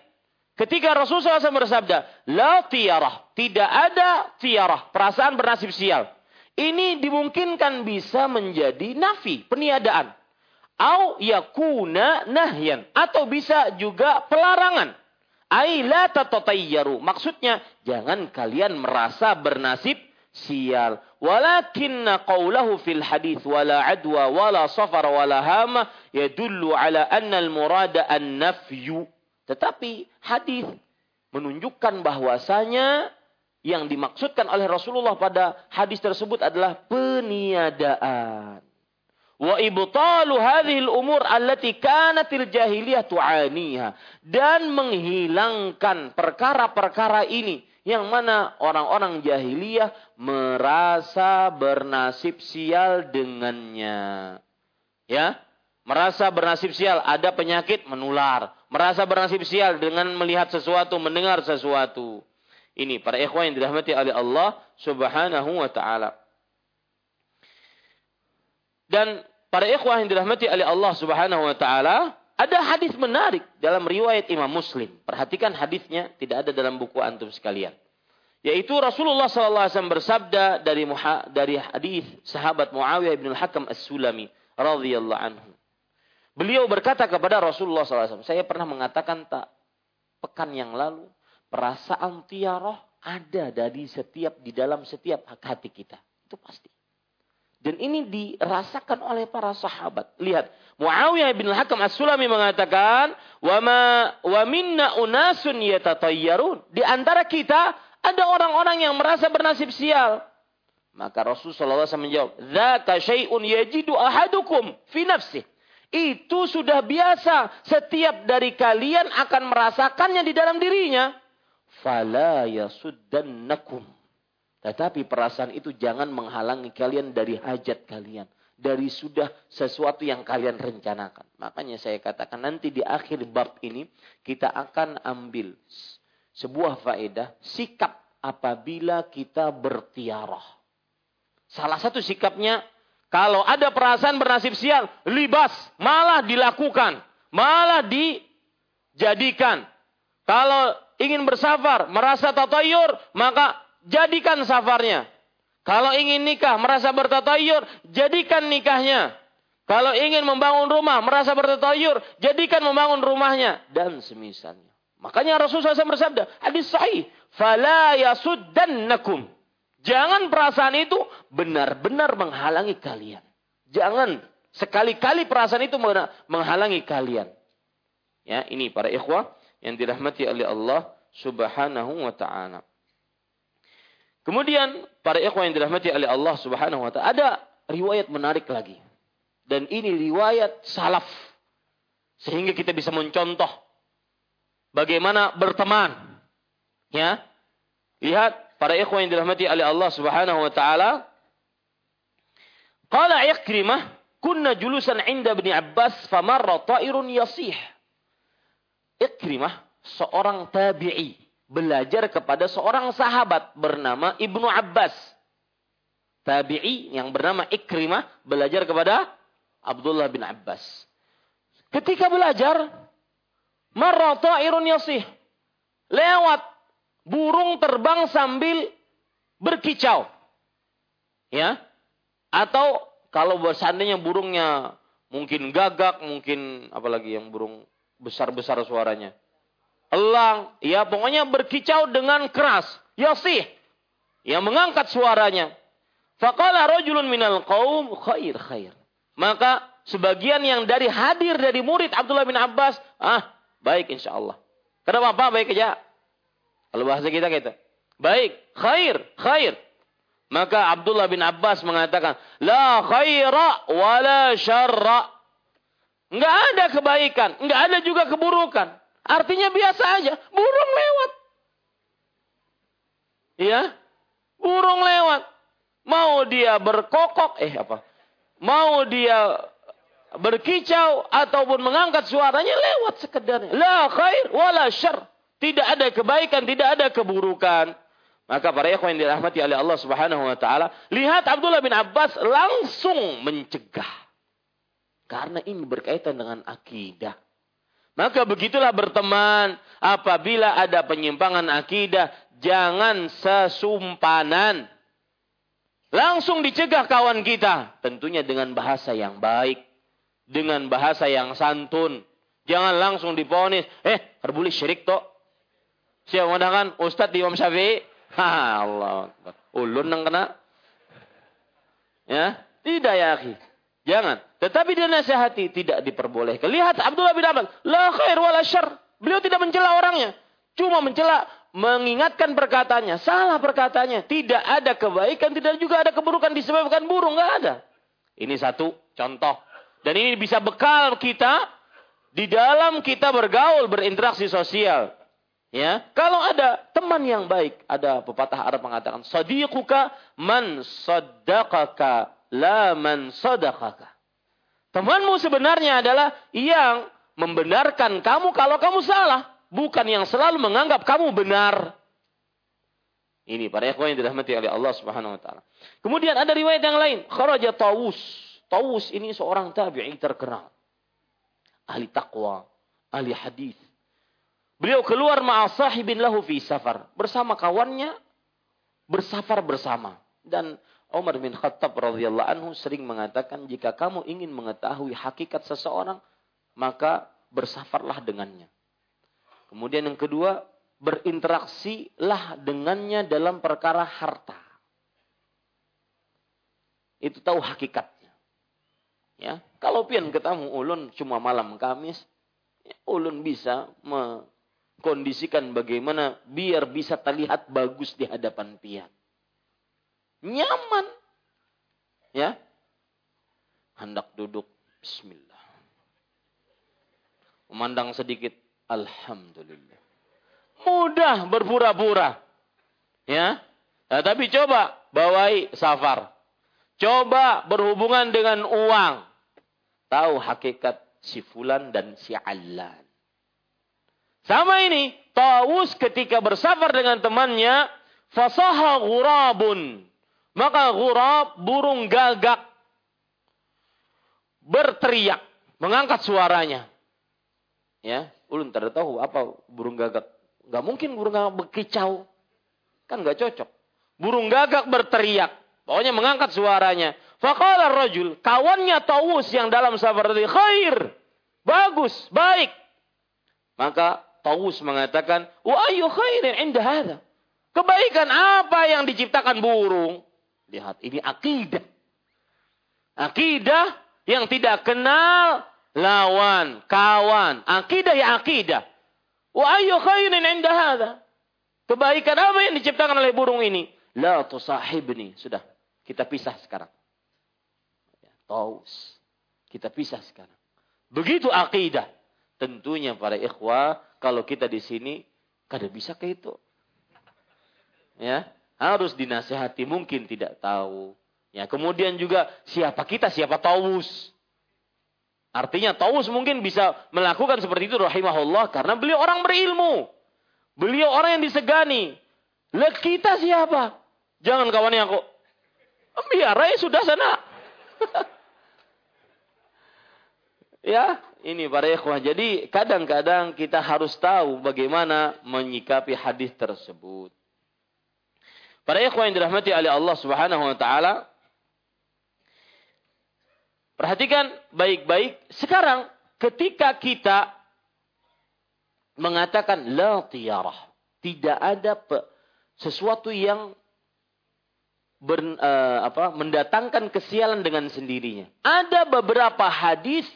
Ketika Rasulullah SAW bersabda, "La tiarah." Tidak ada tiarah, perasaan bernasib sial. Ini dimungkinkan bisa menjadi nafi, peniadaan. Au yakuna nahyan. Atau bisa juga pelarangan. Ai la tatatayyaru. Maksudnya, jangan kalian merasa bernasib sial. Walakinna qawlahu fil hadith wala adwa wala safar wala hama yadullu ala anna al-murada an-nafyu. Tetapi hadis menunjukkan bahwasanya yang dimaksudkan oleh Rasulullah pada hadis tersebut adalah peniadaan. wa ibtalu hadhihi al-umur allati kanatil jahiliyah tu'aniha dan menghilangkan perkara-perkara ini yang mana orang-orang jahiliyah merasa bernasib sial dengannya. Ya, merasa bernasib sial ada penyakit menular, merasa bernasib sial dengan melihat sesuatu, mendengar sesuatu. Ini para ikhwan yang dirahmati oleh Allah Subhanahu wa taala. Dan para ikhwah yang dirahmati oleh Allah Subhanahu wa taala, ada hadis menarik dalam riwayat Imam Muslim. Perhatikan hadisnya, tidak ada dalam buku antum sekalian. Yaitu Rasulullah SAW bersabda dari dari hadis sahabat Muawiyah bin Al-Hakam As-Sulami radhiyallahu anhu. Beliau berkata kepada Rasulullah SAW, saya pernah mengatakan tak pekan yang lalu, perasaan tiaroh ada dari setiap di dalam setiap hati kita. Itu pasti. Dan ini dirasakan oleh para sahabat. Lihat, Muawiyah bin Hakam As-Sulami mengatakan, "Wa ma wa minna unasun yatatayyarun." Di antara kita ada orang-orang yang merasa bernasib sial. Maka Rasulullah SAW menjawab, "Dzaka syai'un yajidu ahadukum fi nafsih." Itu sudah biasa. Setiap dari kalian akan merasakannya di dalam dirinya. Fala yasuddannakum tetapi perasaan itu jangan menghalangi kalian dari hajat kalian. Dari sudah sesuatu yang kalian rencanakan. Makanya saya katakan nanti di akhir bab ini kita akan ambil sebuah faedah sikap apabila kita bertiarah. Salah satu sikapnya kalau ada perasaan bernasib sial, libas, malah dilakukan, malah dijadikan. Kalau ingin bersafar, merasa tatayur, maka jadikan safarnya. Kalau ingin nikah, merasa bertatayur, jadikan nikahnya. Kalau ingin membangun rumah, merasa bertatayur, jadikan membangun rumahnya. Dan semisalnya. Makanya Rasulullah SAW bersabda, hadis sahih, fala yasuddannakum. Jangan perasaan itu benar-benar menghalangi kalian. Jangan sekali-kali perasaan itu menghalangi kalian. Ya, ini para ikhwah yang dirahmati oleh Allah Subhanahu wa taala. Kemudian para ikhwan yang dirahmati oleh Allah Subhanahu wa taala ada riwayat menarik lagi. Dan ini riwayat salaf. Sehingga kita bisa mencontoh bagaimana berteman. Ya. Lihat para ikhwan yang dirahmati oleh Allah Subhanahu wa taala. Qala Ikrimah, "Kunna julusan 'inda Ibnu Abbas famarra ta'irun yasih." Ikrimah seorang tabi'i belajar kepada seorang sahabat bernama Ibnu Abbas. Tabi'i yang bernama Ikrimah belajar kepada Abdullah bin Abbas. Ketika belajar, marra ta'irun yasih. Lewat burung terbang sambil berkicau. Ya. Atau kalau seandainya burungnya mungkin gagak, mungkin apalagi yang burung besar-besar suaranya elang, ya pokoknya berkicau dengan keras. Yasih. Yang mengangkat suaranya. Faqala rajulun minal qaum khair khair. Maka sebagian yang dari hadir dari murid Abdullah bin Abbas, ah baik insya Allah. Kenapa apa baik aja? Kalau bahasa kita kita. Baik, khair, khair. Maka Abdullah bin Abbas mengatakan, La khaira wala syarra. Enggak ada kebaikan, enggak ada juga keburukan. Artinya biasa aja, burung lewat. Ya, burung lewat. Mau dia berkokok, eh apa? Mau dia berkicau ataupun mengangkat suaranya lewat sekedarnya. La khair wala syar. Tidak ada kebaikan, tidak ada keburukan. Maka para ikhwan yang dirahmati oleh Allah Subhanahu wa taala, lihat Abdullah bin Abbas langsung mencegah. Karena ini berkaitan dengan akidah. Maka begitulah berteman. Apabila ada penyimpangan akidah, jangan sesumpanan. Langsung dicegah kawan kita. Tentunya dengan bahasa yang baik. Dengan bahasa yang santun. Jangan langsung diponis. Eh, terbulis syirik toh. Siapa mengatakan Ustadz Imam Syafi'i? Allah. Ulun yang kena. Ya, tidak ya akhi. Jangan. Tetapi dia nasihati tidak diperbolehkan. Lihat Abdullah bin Abbas, la khair wala syar. Beliau tidak mencela orangnya. Cuma mencela, mengingatkan perkataannya. Salah perkataannya. Tidak ada kebaikan, tidak juga ada keburukan disebabkan burung. Nggak ada. Ini satu contoh. Dan ini bisa bekal kita di dalam kita bergaul, berinteraksi sosial. Ya, kalau ada teman yang baik, ada pepatah Arab mengatakan, "Sadiquka man saddaqaka la man sadaqaka." Temanmu sebenarnya adalah yang membenarkan kamu kalau kamu salah, bukan yang selalu menganggap kamu benar. Ini para ikhwan yang dirahmati oleh Allah Subhanahu wa taala. Kemudian ada riwayat yang lain, kharaja Tawus. Tawus ini seorang tabi'i terkenal. Ahli takwa, ahli hadis. Beliau keluar ma'a sahibin lahu fi safar. Bersama kawannya, bersafar bersama. Dan Umar bin Khattab radhiyallahu anhu sering mengatakan jika kamu ingin mengetahui hakikat seseorang, maka bersafarlah dengannya. Kemudian yang kedua, berinteraksilah dengannya dalam perkara harta. Itu tahu hakikatnya. Ya, kalau pian ketemu ulun cuma malam Kamis, ya, ulun bisa mengkondisikan bagaimana biar bisa terlihat bagus di hadapan pian. Nyaman. Ya. Hendak duduk. Bismillah. Memandang sedikit. Alhamdulillah mudah berpura-pura. Ya. Nah, tapi coba bawai safar. Coba berhubungan dengan uang. Tahu hakikat si fulan dan si allan. Sama ini, Tawus ketika bersafar dengan temannya, fasaha ghurabun. Maka ghurab burung gagak berteriak, mengangkat suaranya. Ya, ulun tidak tahu apa burung gagak Gak mungkin burung gagak berkicau. Kan gak cocok. Burung gagak berteriak. Pokoknya mengangkat suaranya. Faqala rajul. Kawannya Tawus yang dalam sabar tadi. Khair. Bagus. Baik. Maka Tawus mengatakan. Wa ayu khairin indah. Kebaikan apa yang diciptakan burung? Lihat. Ini akidah. Akidah yang tidak kenal lawan, kawan. Akidah ya akidah. Wa ayyu khairin inda hadha? Kebaikan apa yang diciptakan oleh burung ini? La tusahibni. Sudah, kita pisah sekarang. Ya, taus. Kita pisah sekarang. Begitu akidah. Tentunya para ikhwah, kalau kita di sini, kada bisa ke itu. Ya, harus dinasehati, mungkin tidak tahu. Ya, kemudian juga siapa kita, siapa taus. Artinya Taus mungkin bisa melakukan seperti itu rahimahullah karena beliau orang berilmu. Beliau orang yang disegani. Lah kita siapa? Jangan kawannya aku. Biar aja sudah sana. ya, ini para ikhwah. Jadi kadang-kadang kita harus tahu bagaimana menyikapi hadis tersebut. Para ikhwah yang dirahmati oleh Allah Subhanahu wa taala, Perhatikan baik-baik. Sekarang ketika kita mengatakan la tiarah. Tidak ada sesuatu yang ber, uh, apa, mendatangkan kesialan dengan sendirinya. Ada beberapa hadis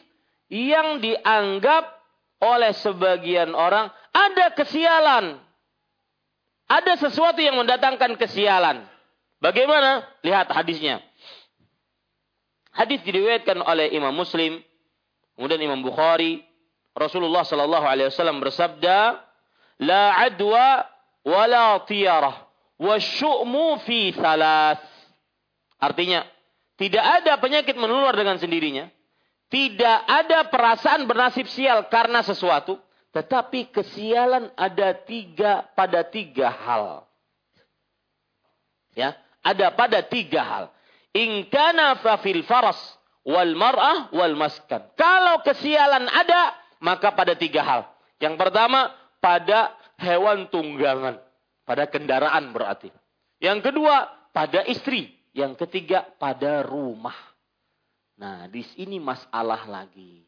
yang dianggap oleh sebagian orang ada kesialan. Ada sesuatu yang mendatangkan kesialan. Bagaimana? Lihat hadisnya. Hadis diriwayatkan oleh Imam Muslim, kemudian Imam Bukhari. Rasulullah Shallallahu Alaihi Wasallam bersabda, "La adwa wa la tiyarah, wa syu'mu fi thalas." Artinya, tidak ada penyakit menular dengan sendirinya. Tidak ada perasaan bernasib sial karena sesuatu. Tetapi kesialan ada tiga pada tiga hal. Ya, ada pada tiga hal. Ingkana fafil faras wal mar'ah wal maskan. Kalau kesialan ada, maka pada tiga hal. Yang pertama, pada hewan tunggangan. Pada kendaraan berarti. Yang kedua, pada istri. Yang ketiga, pada rumah. Nah, di sini masalah lagi.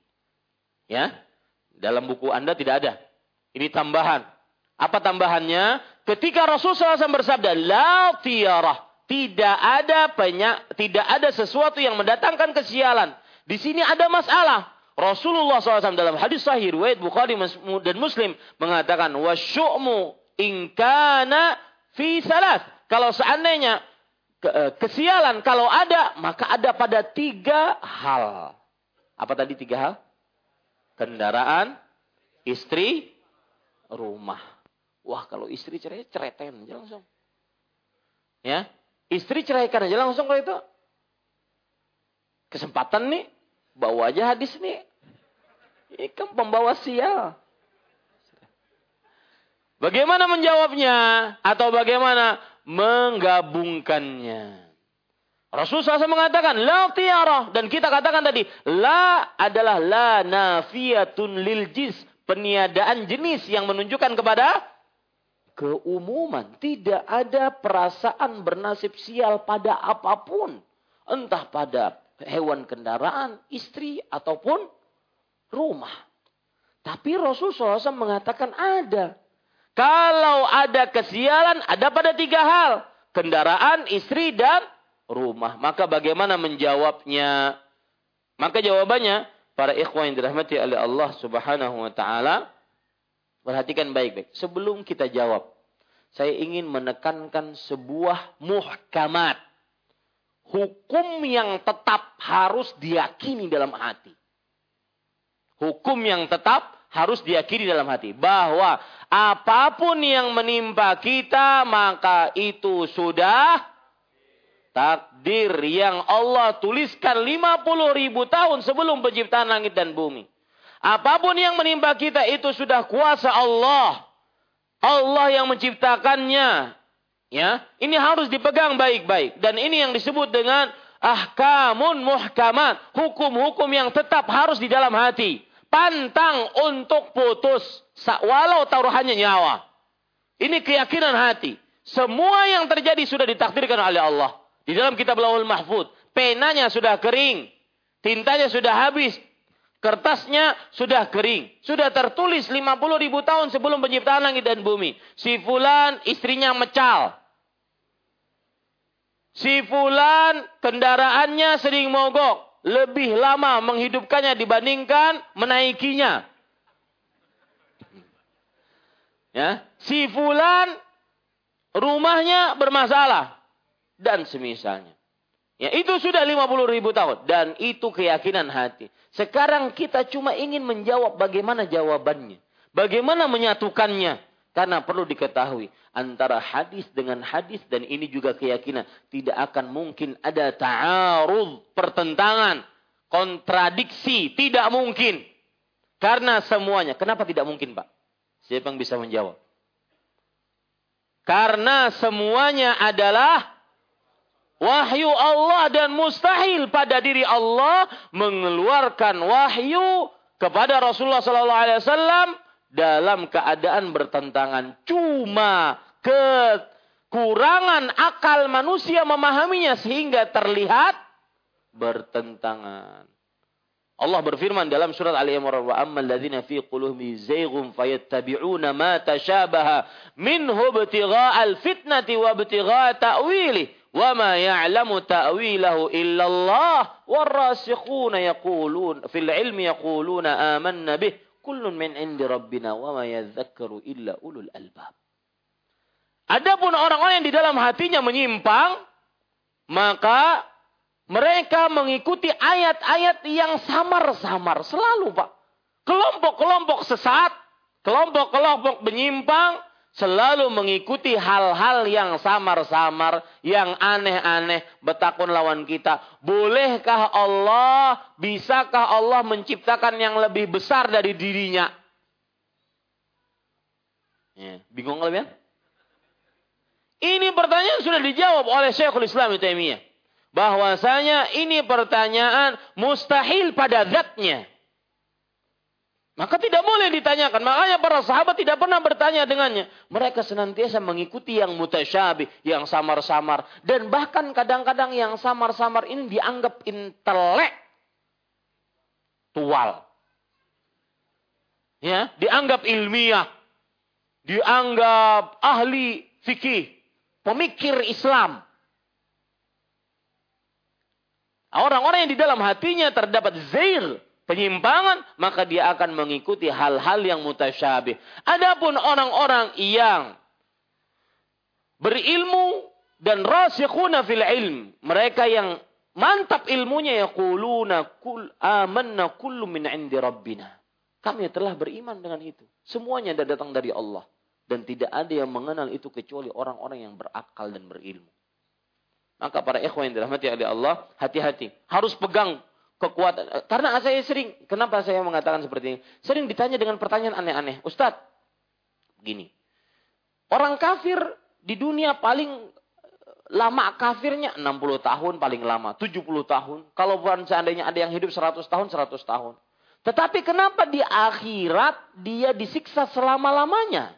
Ya, dalam buku Anda tidak ada. Ini tambahan. Apa tambahannya? Ketika Rasulullah SAW bersabda, La tiarah tidak ada banyak, tidak ada sesuatu yang mendatangkan kesialan. Di sini ada masalah. Rasulullah SAW dalam hadis sahih riwayat Bukhari dan Muslim mengatakan wasyu'mu ingkana fi salat. Kalau seandainya eh, kesialan kalau ada, maka ada pada tiga hal. Apa tadi tiga hal? Kendaraan, istri, rumah. Wah, kalau istri cerai, cereten aja langsung. Ya, istri ceraikan aja langsung kalau itu. Kesempatan nih, bawa aja hadis nih. Ini kan pembawa sial. Bagaimana menjawabnya? Atau bagaimana menggabungkannya? Rasulullah SAW mengatakan, La tiara. Dan kita katakan tadi, La adalah la nafiyatun lil jis. Peniadaan jenis yang menunjukkan kepada keumuman. Tidak ada perasaan bernasib sial pada apa pun. Entah pada hewan kendaraan, istri, ataupun rumah. Tapi Rasulullah SAW mengatakan ada. Kalau ada kesialan, ada pada tiga hal. Kendaraan, istri, dan rumah. Maka bagaimana menjawabnya? Maka jawabannya, para ikhwan yang dirahmati oleh Allah subhanahu wa ta'ala, perhatikan baik-baik. Sebelum kita jawab, saya ingin menekankan sebuah muhkamat. Hukum yang tetap harus diyakini dalam hati. Hukum yang tetap harus diyakini dalam hati bahwa apa pun yang menimpa kita maka itu sudah takdir yang Allah tuliskan 50 ribu tahun sebelum penciptaan langit dan bumi. Apa pun yang menimpa kita itu sudah kuasa Allah. Allah yang menciptakannya. Ya, ini harus dipegang baik-baik dan ini yang disebut dengan ahkamun muhkamat, hukum-hukum yang tetap harus di dalam hati pantang untuk putus walau taruhannya nyawa. Ini keyakinan hati. Semua yang terjadi sudah ditakdirkan oleh Allah. Di dalam kitab Lauhul Mahfud. Penanya sudah kering. Tintanya sudah habis. Kertasnya sudah kering. Sudah tertulis 50 ribu tahun sebelum penciptaan langit dan bumi. Si Fulan istrinya mecal. Si Fulan kendaraannya sering mogok lebih lama menghidupkannya dibandingkan menaikinya. Ya, si fulan rumahnya bermasalah dan semisalnya. Ya, itu sudah 50 ribu tahun dan itu keyakinan hati. Sekarang kita cuma ingin menjawab bagaimana jawabannya. Bagaimana menyatukannya. Karena perlu diketahui antara hadis dengan hadis dan ini juga keyakinan tidak akan mungkin ada ta'arud, pertentangan, kontradiksi, tidak mungkin. Karena semuanya. Kenapa tidak mungkin, Pak? Siapa yang bisa menjawab? Karena semuanya adalah wahyu Allah dan mustahil pada diri Allah mengeluarkan wahyu kepada Rasulullah sallallahu alaihi wasallam dalam keadaan bertentangan. Cuma kekurangan akal manusia memahaminya sehingga terlihat bertentangan. Allah berfirman dalam surat Ali Imran wa ammal ladzina fi qulubihim zayghun fayattabi'una ma tashabaha minhu ibtigha'al fitnati wa ibtigha'a ta'wili ya'lamu ta'wilahu illa Allah warasikhuna yaqulun fil ilmi yaquluna amanna bih kullun min indi rabbina wa ma yadzakkaru illa ulul albab. Adapun orang-orang yang di dalam hatinya menyimpang, maka mereka mengikuti ayat-ayat yang samar-samar. Selalu Pak. Kelompok-kelompok sesat, kelompok-kelompok menyimpang, selalu mengikuti hal-hal yang samar-samar, yang aneh-aneh, betakun lawan kita. Bolehkah Allah, bisakah Allah menciptakan yang lebih besar dari dirinya? Ya, bingung kalian? Ini pertanyaan sudah dijawab oleh Syekhul Islam Taimiyah. Bahwasanya ini pertanyaan mustahil pada zatnya. Maka tidak boleh ditanyakan. Makanya para sahabat tidak pernah bertanya dengannya. Mereka senantiasa mengikuti yang mutasyabih, yang samar-samar. Dan bahkan kadang-kadang yang samar-samar ini dianggap intelektual. Ya, dianggap ilmiah. Dianggap ahli fikih. Pemikir Islam. Orang-orang yang di dalam hatinya terdapat zair penyimpangan, maka dia akan mengikuti hal-hal yang mutasyabih. Adapun orang-orang yang berilmu dan rasikhuna fil ilm, mereka yang mantap ilmunya yaquluna kul amanna kullu min indi rabbina. Kami telah beriman dengan itu. Semuanya datang dari Allah dan tidak ada yang mengenal itu kecuali orang-orang yang berakal dan berilmu. Maka para ikhwan yang dirahmati oleh Allah, hati-hati. Harus pegang kekuatan. Karena saya sering, kenapa saya mengatakan seperti ini? Sering ditanya dengan pertanyaan aneh-aneh. Ustadz, gini. Orang kafir di dunia paling lama kafirnya 60 tahun paling lama, 70 tahun. Kalau bukan seandainya ada yang hidup 100 tahun, 100 tahun. Tetapi kenapa di akhirat dia disiksa selama-lamanya?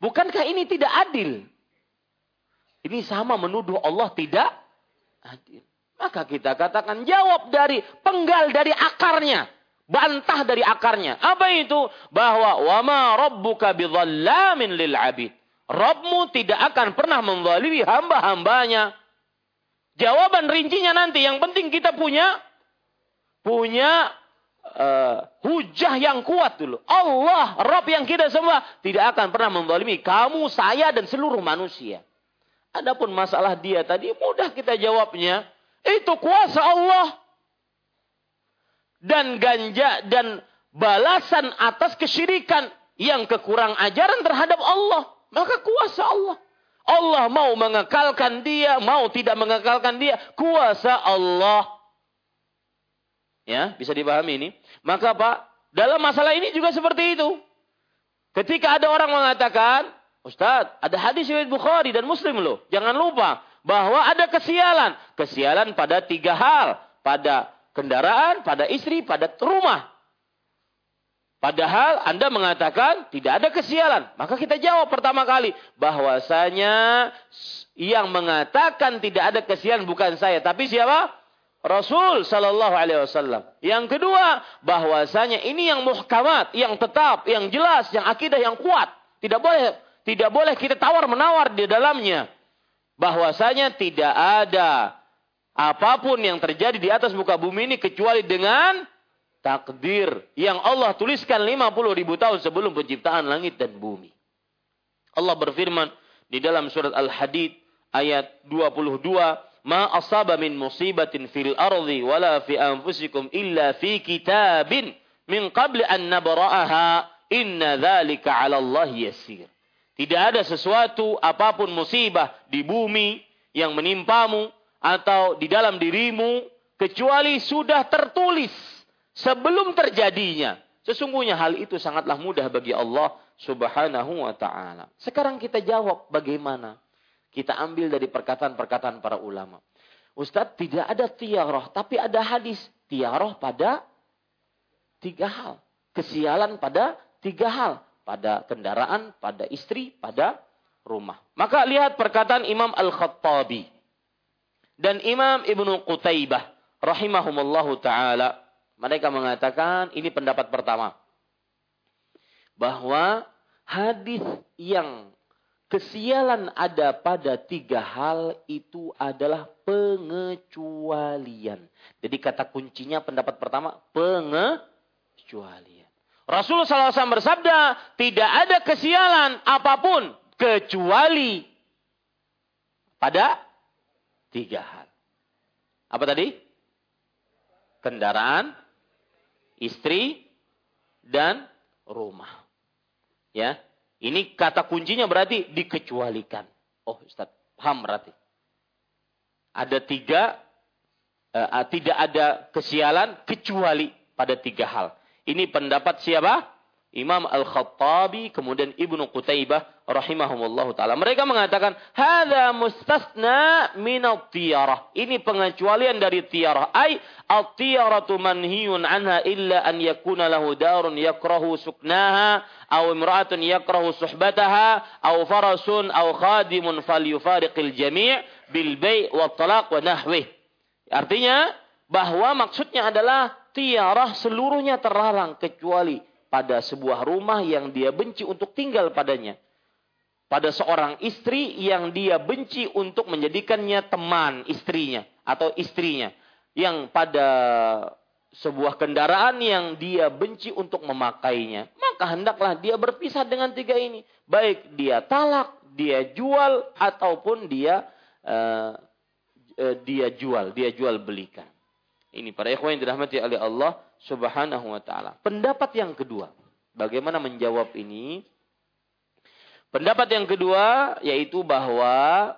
Bukankah ini tidak adil? Ini sama menuduh Allah tidak adil. Maka kita katakan jawab dari penggal dari akarnya. Bantah dari akarnya. Apa itu? Bahwa wama rabbuka bidhallamin lil abid. Robmu tidak akan pernah menzalimi hamba-hambanya. Jawaban rincinya nanti. Yang penting kita punya punya uh, hujah yang kuat dulu. Allah, Rob yang kita semua tidak akan pernah menzalimi kamu, saya dan seluruh manusia. Adapun masalah dia tadi mudah kita jawabnya. Itu kuasa Allah. Dan ganja dan balasan atas kesyirikan yang kekurang ajaran terhadap Allah maka kuasa Allah. Allah mau mengekalkan dia, mau tidak mengekalkan dia, kuasa Allah. Ya, bisa dipahami ini. Maka Pak, dalam masalah ini juga seperti itu. Ketika ada orang mengatakan, Ustaz, ada hadis riwayat Bukhari dan Muslim loh. Jangan lupa bahwa ada kesialan. Kesialan pada tiga hal. Pada kendaraan, pada istri, pada rumah. Padahal Anda mengatakan tidak ada kesialan. Maka kita jawab pertama kali. Bahwasanya yang mengatakan tidak ada kesialan bukan saya. Tapi siapa? Rasul Sallallahu Alaihi Wasallam. Yang kedua, bahwasanya ini yang muhkamat, yang tetap, yang jelas, yang akidah yang kuat. Tidak boleh, tidak boleh kita tawar menawar di dalamnya. Bahwasanya tidak ada apa pun yang terjadi di atas muka bumi ini kecuali dengan takdir yang Allah tuliskan 50 ribu tahun sebelum penciptaan langit dan bumi. Allah berfirman di dalam surat Al-Hadid ayat 22, "Ma asaba min musibatin fil ardi wala fi anfusikum illa fi kitabin min qabli an nabra'aha inna dzalika 'ala Allah yasir." Tidak ada sesuatu apa pun musibah di bumi yang menimpamu atau di dalam dirimu kecuali sudah tertulis sebelum terjadinya. Sesungguhnya hal itu sangatlah mudah bagi Allah subhanahu wa ta'ala. Sekarang kita jawab bagaimana. Kita ambil dari perkataan-perkataan para ulama. Ustadz tidak ada tiaroh, tapi ada hadis. Tiaroh pada tiga hal. Kesialan pada tiga hal. Pada kendaraan, pada istri, pada rumah. Maka lihat perkataan Imam Al-Khattabi. Dan Imam Ibnu Qutaibah. Rahimahumullahu ta'ala mereka mengatakan ini pendapat pertama. Bahwa hadis yang kesialan ada pada tiga hal itu adalah pengecualian. Jadi kata kuncinya pendapat pertama pengecualian. Rasulullah SAW bersabda, tidak ada kesialan apa pun kecuali pada tiga hal. Apa tadi? Kendaraan, istri, dan rumah. Ya, ini kata kuncinya berarti dikecualikan. Oh, Ustaz, paham berarti. Ada tiga, uh, tidak ada kesialan kecuali pada tiga hal. Ini pendapat siapa? Imam Al-Khattabi, kemudian Ibnu Qutaibah rahimahumullah taala. Mereka mengatakan, "Hadza mustasna min tiyarah Ini pengecualian dari tiarah. Ai at-tiyaratu manhiyun anha illa an yakuna lahu darun yakrahu suknaha aw imra'atun yakrahu suhbataha aw farasun aw khadimun falyufariqil jami' bil bai' wa talaq wa nahwih. Artinya bahwa maksudnya adalah tiarah seluruhnya terlarang kecuali pada sebuah rumah yang dia benci untuk tinggal padanya. Pada seorang istri yang dia benci untuk menjadikannya teman istrinya atau istrinya. Yang pada sebuah kendaraan yang dia benci untuk memakainya. Maka hendaklah dia berpisah dengan tiga ini. Baik dia talak, dia jual ataupun dia uh, dia jual, dia jual belikan. Ini para ikhwan yang dirahmati oleh Allah Subhanahu wa taala. Pendapat yang kedua, bagaimana menjawab ini? Pendapat yang kedua yaitu bahwa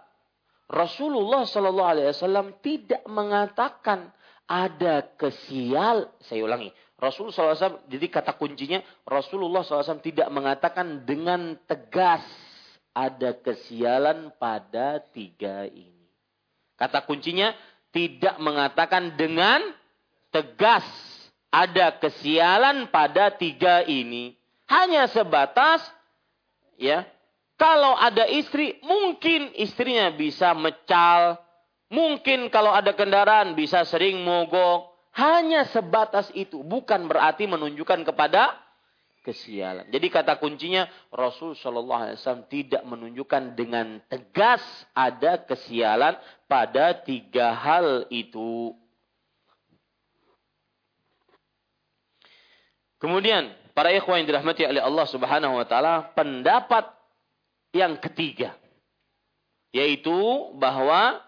Rasulullah Shallallahu Alaihi Wasallam tidak mengatakan ada kesial. Saya ulangi, Rasulullah SAW, jadi kata kuncinya Rasulullah SAW tidak mengatakan dengan tegas ada kesialan pada tiga ini. Kata kuncinya tidak mengatakan dengan tegas ada kesialan pada tiga ini. Hanya sebatas ya kalau ada istri mungkin istrinya bisa mecal, mungkin kalau ada kendaraan bisa sering mogok. Hanya sebatas itu, bukan berarti menunjukkan kepada kesialan. Jadi kata kuncinya Rasul Shallallahu Alaihi Wasallam tidak menunjukkan dengan tegas ada kesialan pada tiga hal itu. Kemudian para ikhwan yang dirahmati oleh Allah Subhanahu wa taala, pendapat yang ketiga yaitu bahwa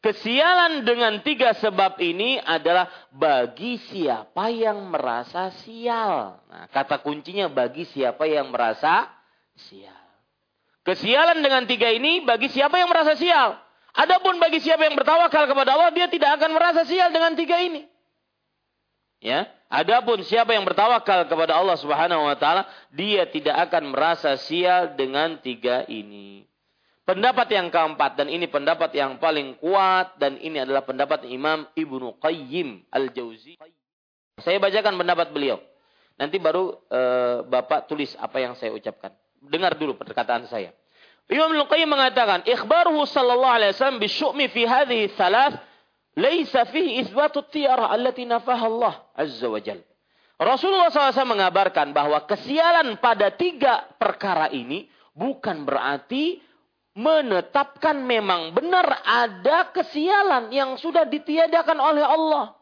Kesialan dengan tiga sebab ini adalah bagi siapa yang merasa sial. Nah, kata kuncinya bagi siapa yang merasa sial. Kesialan dengan tiga ini bagi siapa yang merasa sial. Adapun bagi siapa yang bertawakal kepada Allah, dia tidak akan merasa sial dengan tiga ini. Ya, adapun siapa yang bertawakal kepada Allah Subhanahu wa taala, dia tidak akan merasa sial dengan tiga ini. Pendapat yang keempat dan ini pendapat yang paling kuat dan ini adalah pendapat Imam Ibnu Qayyim Al-Jauzi. Saya bacakan pendapat beliau. Nanti baru e, Bapak tulis apa yang saya ucapkan. Dengar dulu perkataan saya. Imam Ibnu Qayyim mengatakan, "Ikhbaruhu sallallahu alaihi wasallam bisyu'mi fi hadhihi thalath laisa fihi itsbatu tiyarah allati nafaha Allah azza wa jalla." Rasulullah SAW mengabarkan bahwa kesialan pada tiga perkara ini bukan berarti menetapkan memang benar ada kesialan yang sudah ditiadakan oleh Allah.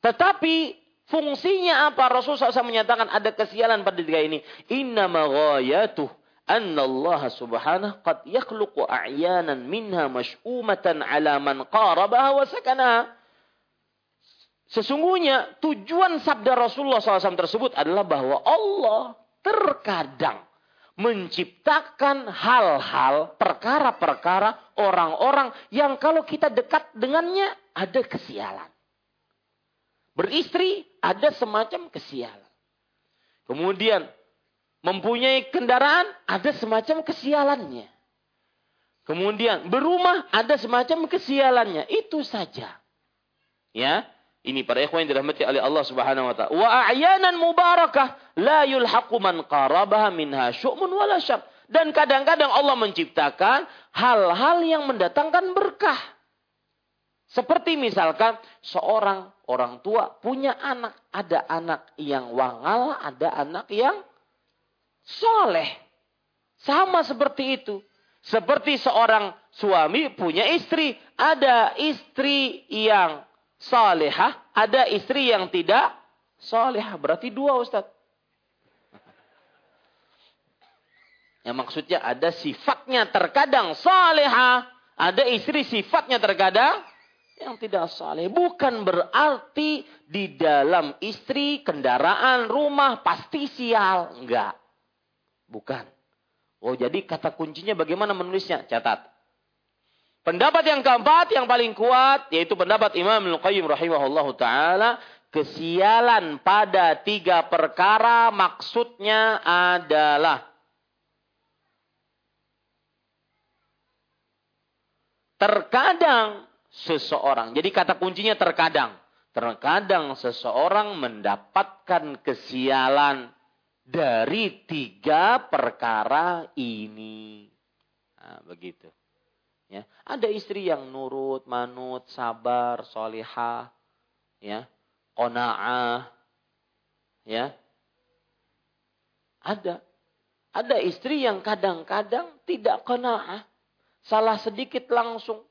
Tetapi fungsinya apa? Rasulullah SAW menyatakan ada kesialan pada tiga ini. Inna maghayatuh anna Allah subhanahu qad yakhluqu a'yanan minha mash'umatan ala man qarabaha wa. Sesungguhnya tujuan sabda Rasulullah SAW tersebut adalah bahwa Allah terkadang menciptakan hal-hal, perkara-perkara, orang-orang yang kalau kita dekat dengannya ada kesialan. Beristri ada semacam kesialan. Kemudian mempunyai kendaraan ada semacam kesialannya. Kemudian berumah ada semacam kesialannya. Itu saja. Ya, ini para ikhwan yang dirahmati oleh Allah Subhanahu wa taala. Wa a'yanan mubarakah la yulhaqu man qarabaha minha syu'mun wala syab. Dan kadang-kadang Allah menciptakan hal-hal yang mendatangkan berkah. Seperti misalkan seorang orang tua punya anak, ada anak yang wangal, ada anak yang soleh. Sama seperti itu. Seperti seorang suami punya istri, ada istri yang salihah, ada istri yang tidak salihah. Berarti dua Ustaz. Yang maksudnya ada sifatnya terkadang salihah, ada istri sifatnya terkadang yang tidak saleh. Bukan berarti di dalam istri, kendaraan, rumah pasti sial. Enggak. Bukan. Oh jadi kata kuncinya bagaimana menulisnya? Catat. Pendapat yang keempat yang paling kuat yaitu pendapat Imam Al-Qayyim rahimahullahu taala kesialan pada tiga perkara maksudnya adalah terkadang seseorang. Jadi kata kuncinya terkadang. Terkadang seseorang mendapatkan kesialan dari tiga perkara ini. Nah, begitu. Ya, ada istri yang nurut, manut, sabar, solihah, ya, kona'ah, ya. Ada. Ada istri yang kadang-kadang tidak kona'ah. Salah sedikit langsung.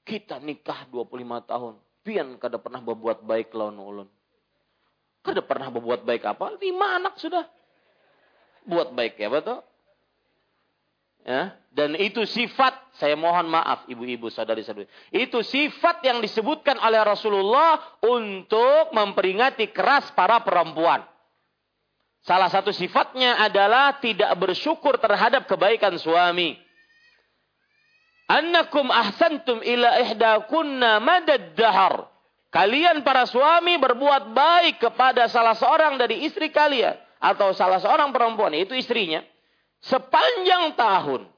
Kita nikah 25 tahun. Pian kada pernah berbuat baik lawan ulun. Kada pernah berbuat baik apa? Lima anak sudah. Buat baik ya betul? Ya, dan itu sifat, saya mohon maaf ibu-ibu saudari-saudari. Itu sifat yang disebutkan oleh Rasulullah untuk memperingati keras para perempuan. Salah satu sifatnya adalah tidak bersyukur terhadap kebaikan suami. Annakum ahsantum ila ihdakunna madad dahar. Kalian para suami berbuat baik kepada salah seorang dari istri kalian. Atau salah seorang perempuan, itu istrinya sepanjang tahun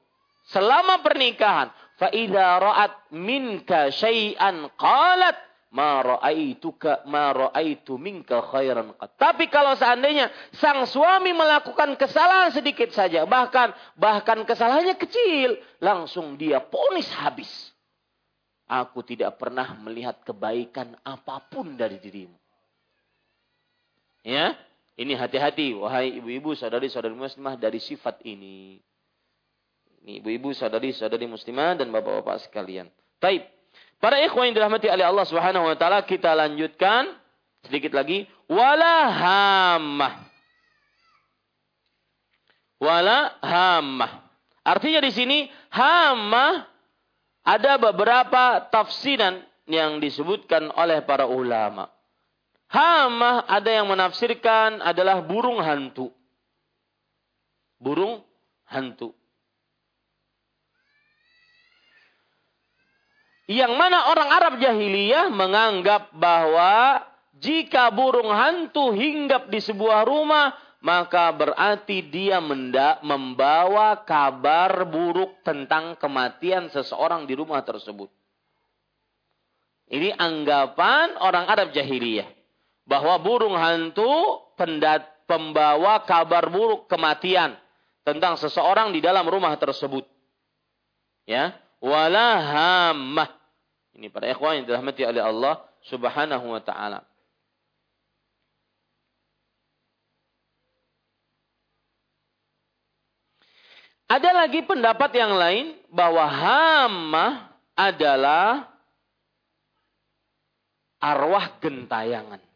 selama pernikahan fa idza ra'at minka syai'an qalat ma ra'aituka ma ra'aitu minka khairan qat. Tapi kalau seandainya sang suami melakukan kesalahan sedikit saja, bahkan bahkan kesalahannya kecil, langsung dia ponis habis. Aku tidak pernah melihat kebaikan apa pun dari dirimu. Ya, ini hati-hati, wahai ibu-ibu, saudari-saudari muslimah dari sifat ini. Ini ibu-ibu, saudari-saudari muslimah dan bapak-bapak sekalian. Taib. Para ikhwan yang dirahmati oleh Allah Subhanahu wa taala, kita lanjutkan sedikit lagi. Wala hamah. Wala hamah. Artinya di sini hamah ada beberapa tafsiran yang disebutkan oleh para ulama. Hama ada yang menafsirkan adalah burung hantu. Burung hantu. Yang mana orang Arab jahiliyah menganggap bahwa jika burung hantu hinggap di sebuah rumah, maka berarti dia membawa kabar buruk tentang kematian seseorang di rumah tersebut. Ini anggapan orang Arab jahiliyah bahwa burung hantu pendat, pembawa kabar buruk kematian tentang seseorang di dalam rumah tersebut. Ya, wala hamah. Ini para ikhwan yang dirahmati oleh Allah Subhanahu wa taala. Ada lagi pendapat yang lain bahwa hamah adalah arwah gentayangan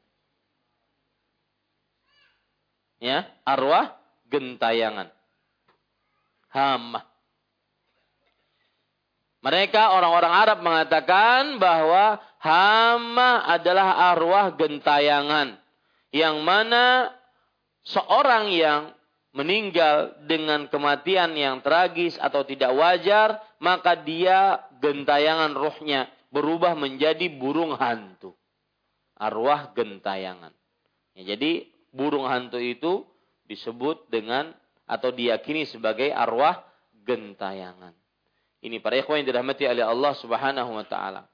ya arwah gentayangan hama mereka orang-orang Arab mengatakan bahwa hama adalah arwah gentayangan yang mana seorang yang meninggal dengan kematian yang tragis atau tidak wajar, maka dia gentayangan rohnya berubah menjadi burung hantu. Arwah gentayangan. Ya, jadi burung hantu itu disebut dengan atau diyakini sebagai arwah gentayangan. Ini para ikhwan yang dirahmati oleh Allah Subhanahu wa taala.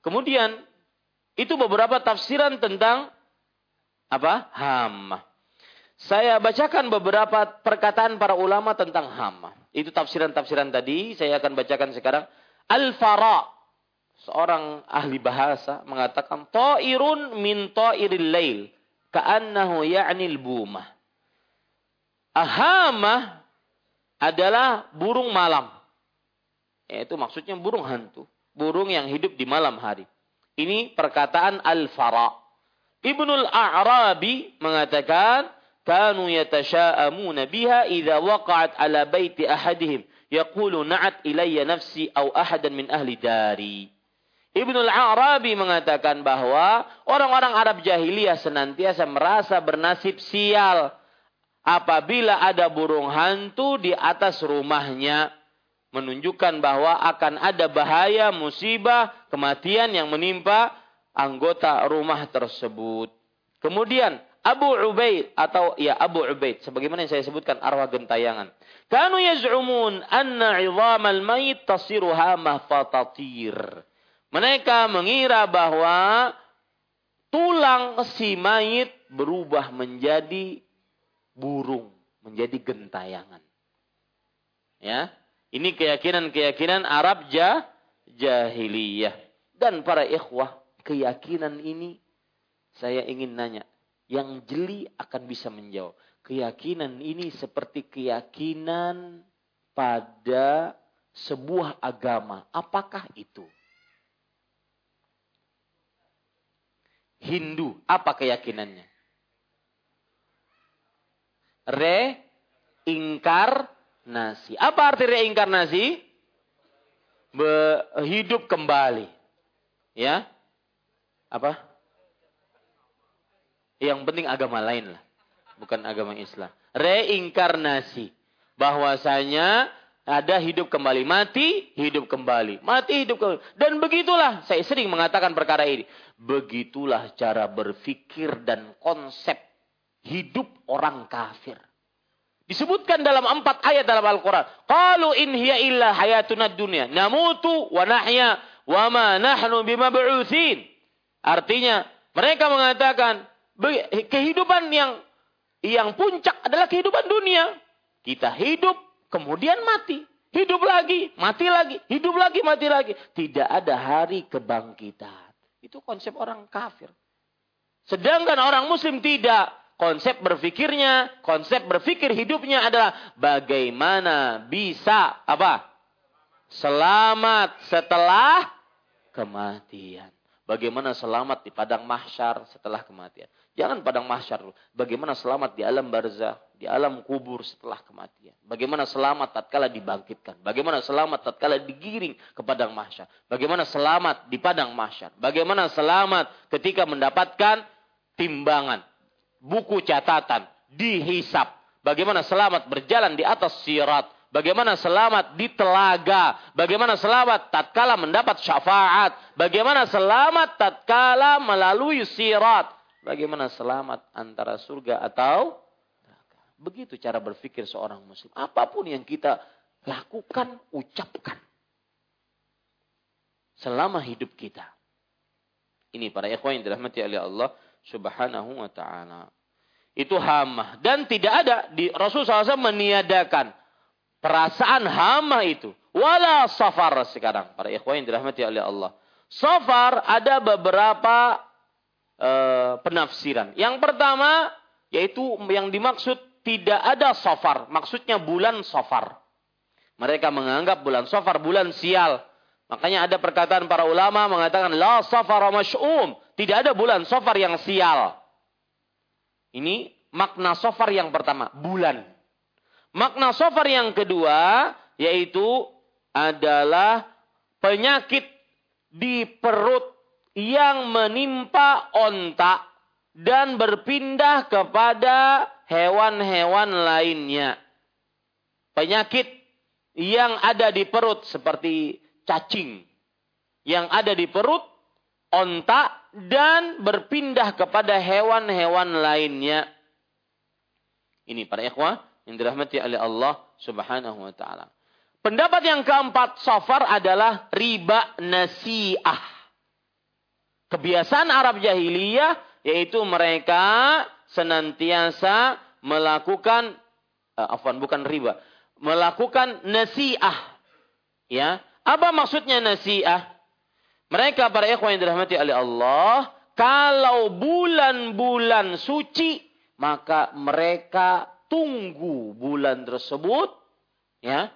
Kemudian itu beberapa tafsiran tentang apa? Hama. Saya bacakan beberapa perkataan para ulama tentang hama. Itu tafsiran-tafsiran tadi, saya akan bacakan sekarang. Al-Fara, seorang ahli bahasa mengatakan ta'irun min ta'iril lail ka'annahu ya'nil bumah. Ahamah adalah burung malam. Itu maksudnya burung hantu. Burung yang hidup di malam hari. Ini perkataan Al-Fara. Ibnul A'rabi mengatakan, kanu yatasha'amuna biha idza waqa'at ala baiti ahadihim. Yaqulu na'at ilayya nafsi au ahadan min ahli dari. Ibnul Arabi mengatakan bahwa orang-orang Arab jahiliyah senantiasa merasa bernasib sial apabila ada burung hantu di atas rumahnya menunjukkan bahwa akan ada bahaya, musibah, kematian yang menimpa anggota rumah tersebut. Kemudian Abu Ubaid atau ya Abu Ubaid sebagaimana yang saya sebutkan arwah gentayangan. Kanu yaz'umun anna 'idhamal mayit tasiruha mahfatatir. Mereka mengira bahwa tulang si mayit berubah menjadi burung, menjadi gentayangan. Ya, ini keyakinan-keyakinan Arab jah, jahiliyah. Dan para ikhwah, keyakinan ini saya ingin nanya, yang jeli akan bisa menjawab. Keyakinan ini seperti keyakinan pada sebuah agama. Apakah itu? Hindu. Apa keyakinannya? Reinkarnasi. Apa arti reinkarnasi? Be hidup kembali. Ya. Apa? Yang penting agama lain lah. Bukan agama Islam. Reinkarnasi. Bahwasanya ada hidup kembali. Mati, hidup kembali. Mati, hidup kembali. Dan begitulah, saya sering mengatakan perkara ini. Begitulah cara berpikir dan konsep hidup orang kafir. Disebutkan dalam empat ayat dalam Al-Quran. Qalu in hiya illa hayatuna dunia. Namutu wa nahya wa ma nahnu bima Artinya, mereka mengatakan, kehidupan yang yang puncak adalah kehidupan dunia. Kita hidup, kemudian mati. Hidup lagi, mati lagi, hidup lagi, mati lagi. Tidak ada hari kebangkitan. Itu konsep orang kafir. Sedangkan orang muslim tidak. Konsep berfikirnya, konsep berfikir hidupnya adalah bagaimana bisa apa? Selamat setelah kematian. Bagaimana selamat di padang mahsyar setelah kematian. Jangan padang mahsyar. Bagaimana selamat di alam barzah di alam kubur setelah kematian. Bagaimana selamat tatkala dibangkitkan. Bagaimana selamat tatkala digiring ke padang mahsyar. Bagaimana selamat di padang mahsyar. Bagaimana selamat ketika mendapatkan timbangan, buku catatan, dihisap. Bagaimana selamat berjalan di atas sirat. Bagaimana selamat di telaga. Bagaimana selamat tatkala mendapat syafaat. Bagaimana selamat tatkala melalui sirat. Bagaimana selamat antara surga atau Begitu cara berpikir seorang muslim. Apa pun yang kita lakukan, ucapkan. Selama hidup kita. Ini para ikhwan yang dirahmati oleh Allah subhanahu wa ta'ala. Itu hama. Dan tidak ada di Rasul SAW meniadakan perasaan hama itu. Wala safar sekarang. Para ikhwan yang dirahmati oleh Allah. Safar ada beberapa uh, penafsiran. Yang pertama yaitu yang dimaksud tidak ada sofar. Maksudnya bulan sofar. Mereka menganggap bulan sofar bulan sial. Makanya ada perkataan para ulama mengatakan la safar masy'um. Tidak ada bulan sofar yang sial. Ini makna sofar yang pertama, bulan. Makna sofar yang kedua yaitu adalah penyakit di perut yang menimpa ontak dan berpindah kepada hewan-hewan lainnya. Penyakit yang ada di perut seperti cacing. Yang ada di perut, ontak, dan berpindah kepada hewan-hewan lainnya. Ini para ikhwah yang dirahmati oleh Allah subhanahu wa ta'ala. Pendapat yang keempat safar adalah riba nasiah. Kebiasaan Arab jahiliyah yaitu mereka senantiasa melakukan uh, afwan bukan riba, melakukan nasiah. Ya, apa maksudnya nasiah? Mereka para ikhwan yang dirahmati oleh Allah, kalau bulan-bulan suci, maka mereka tunggu bulan tersebut, ya,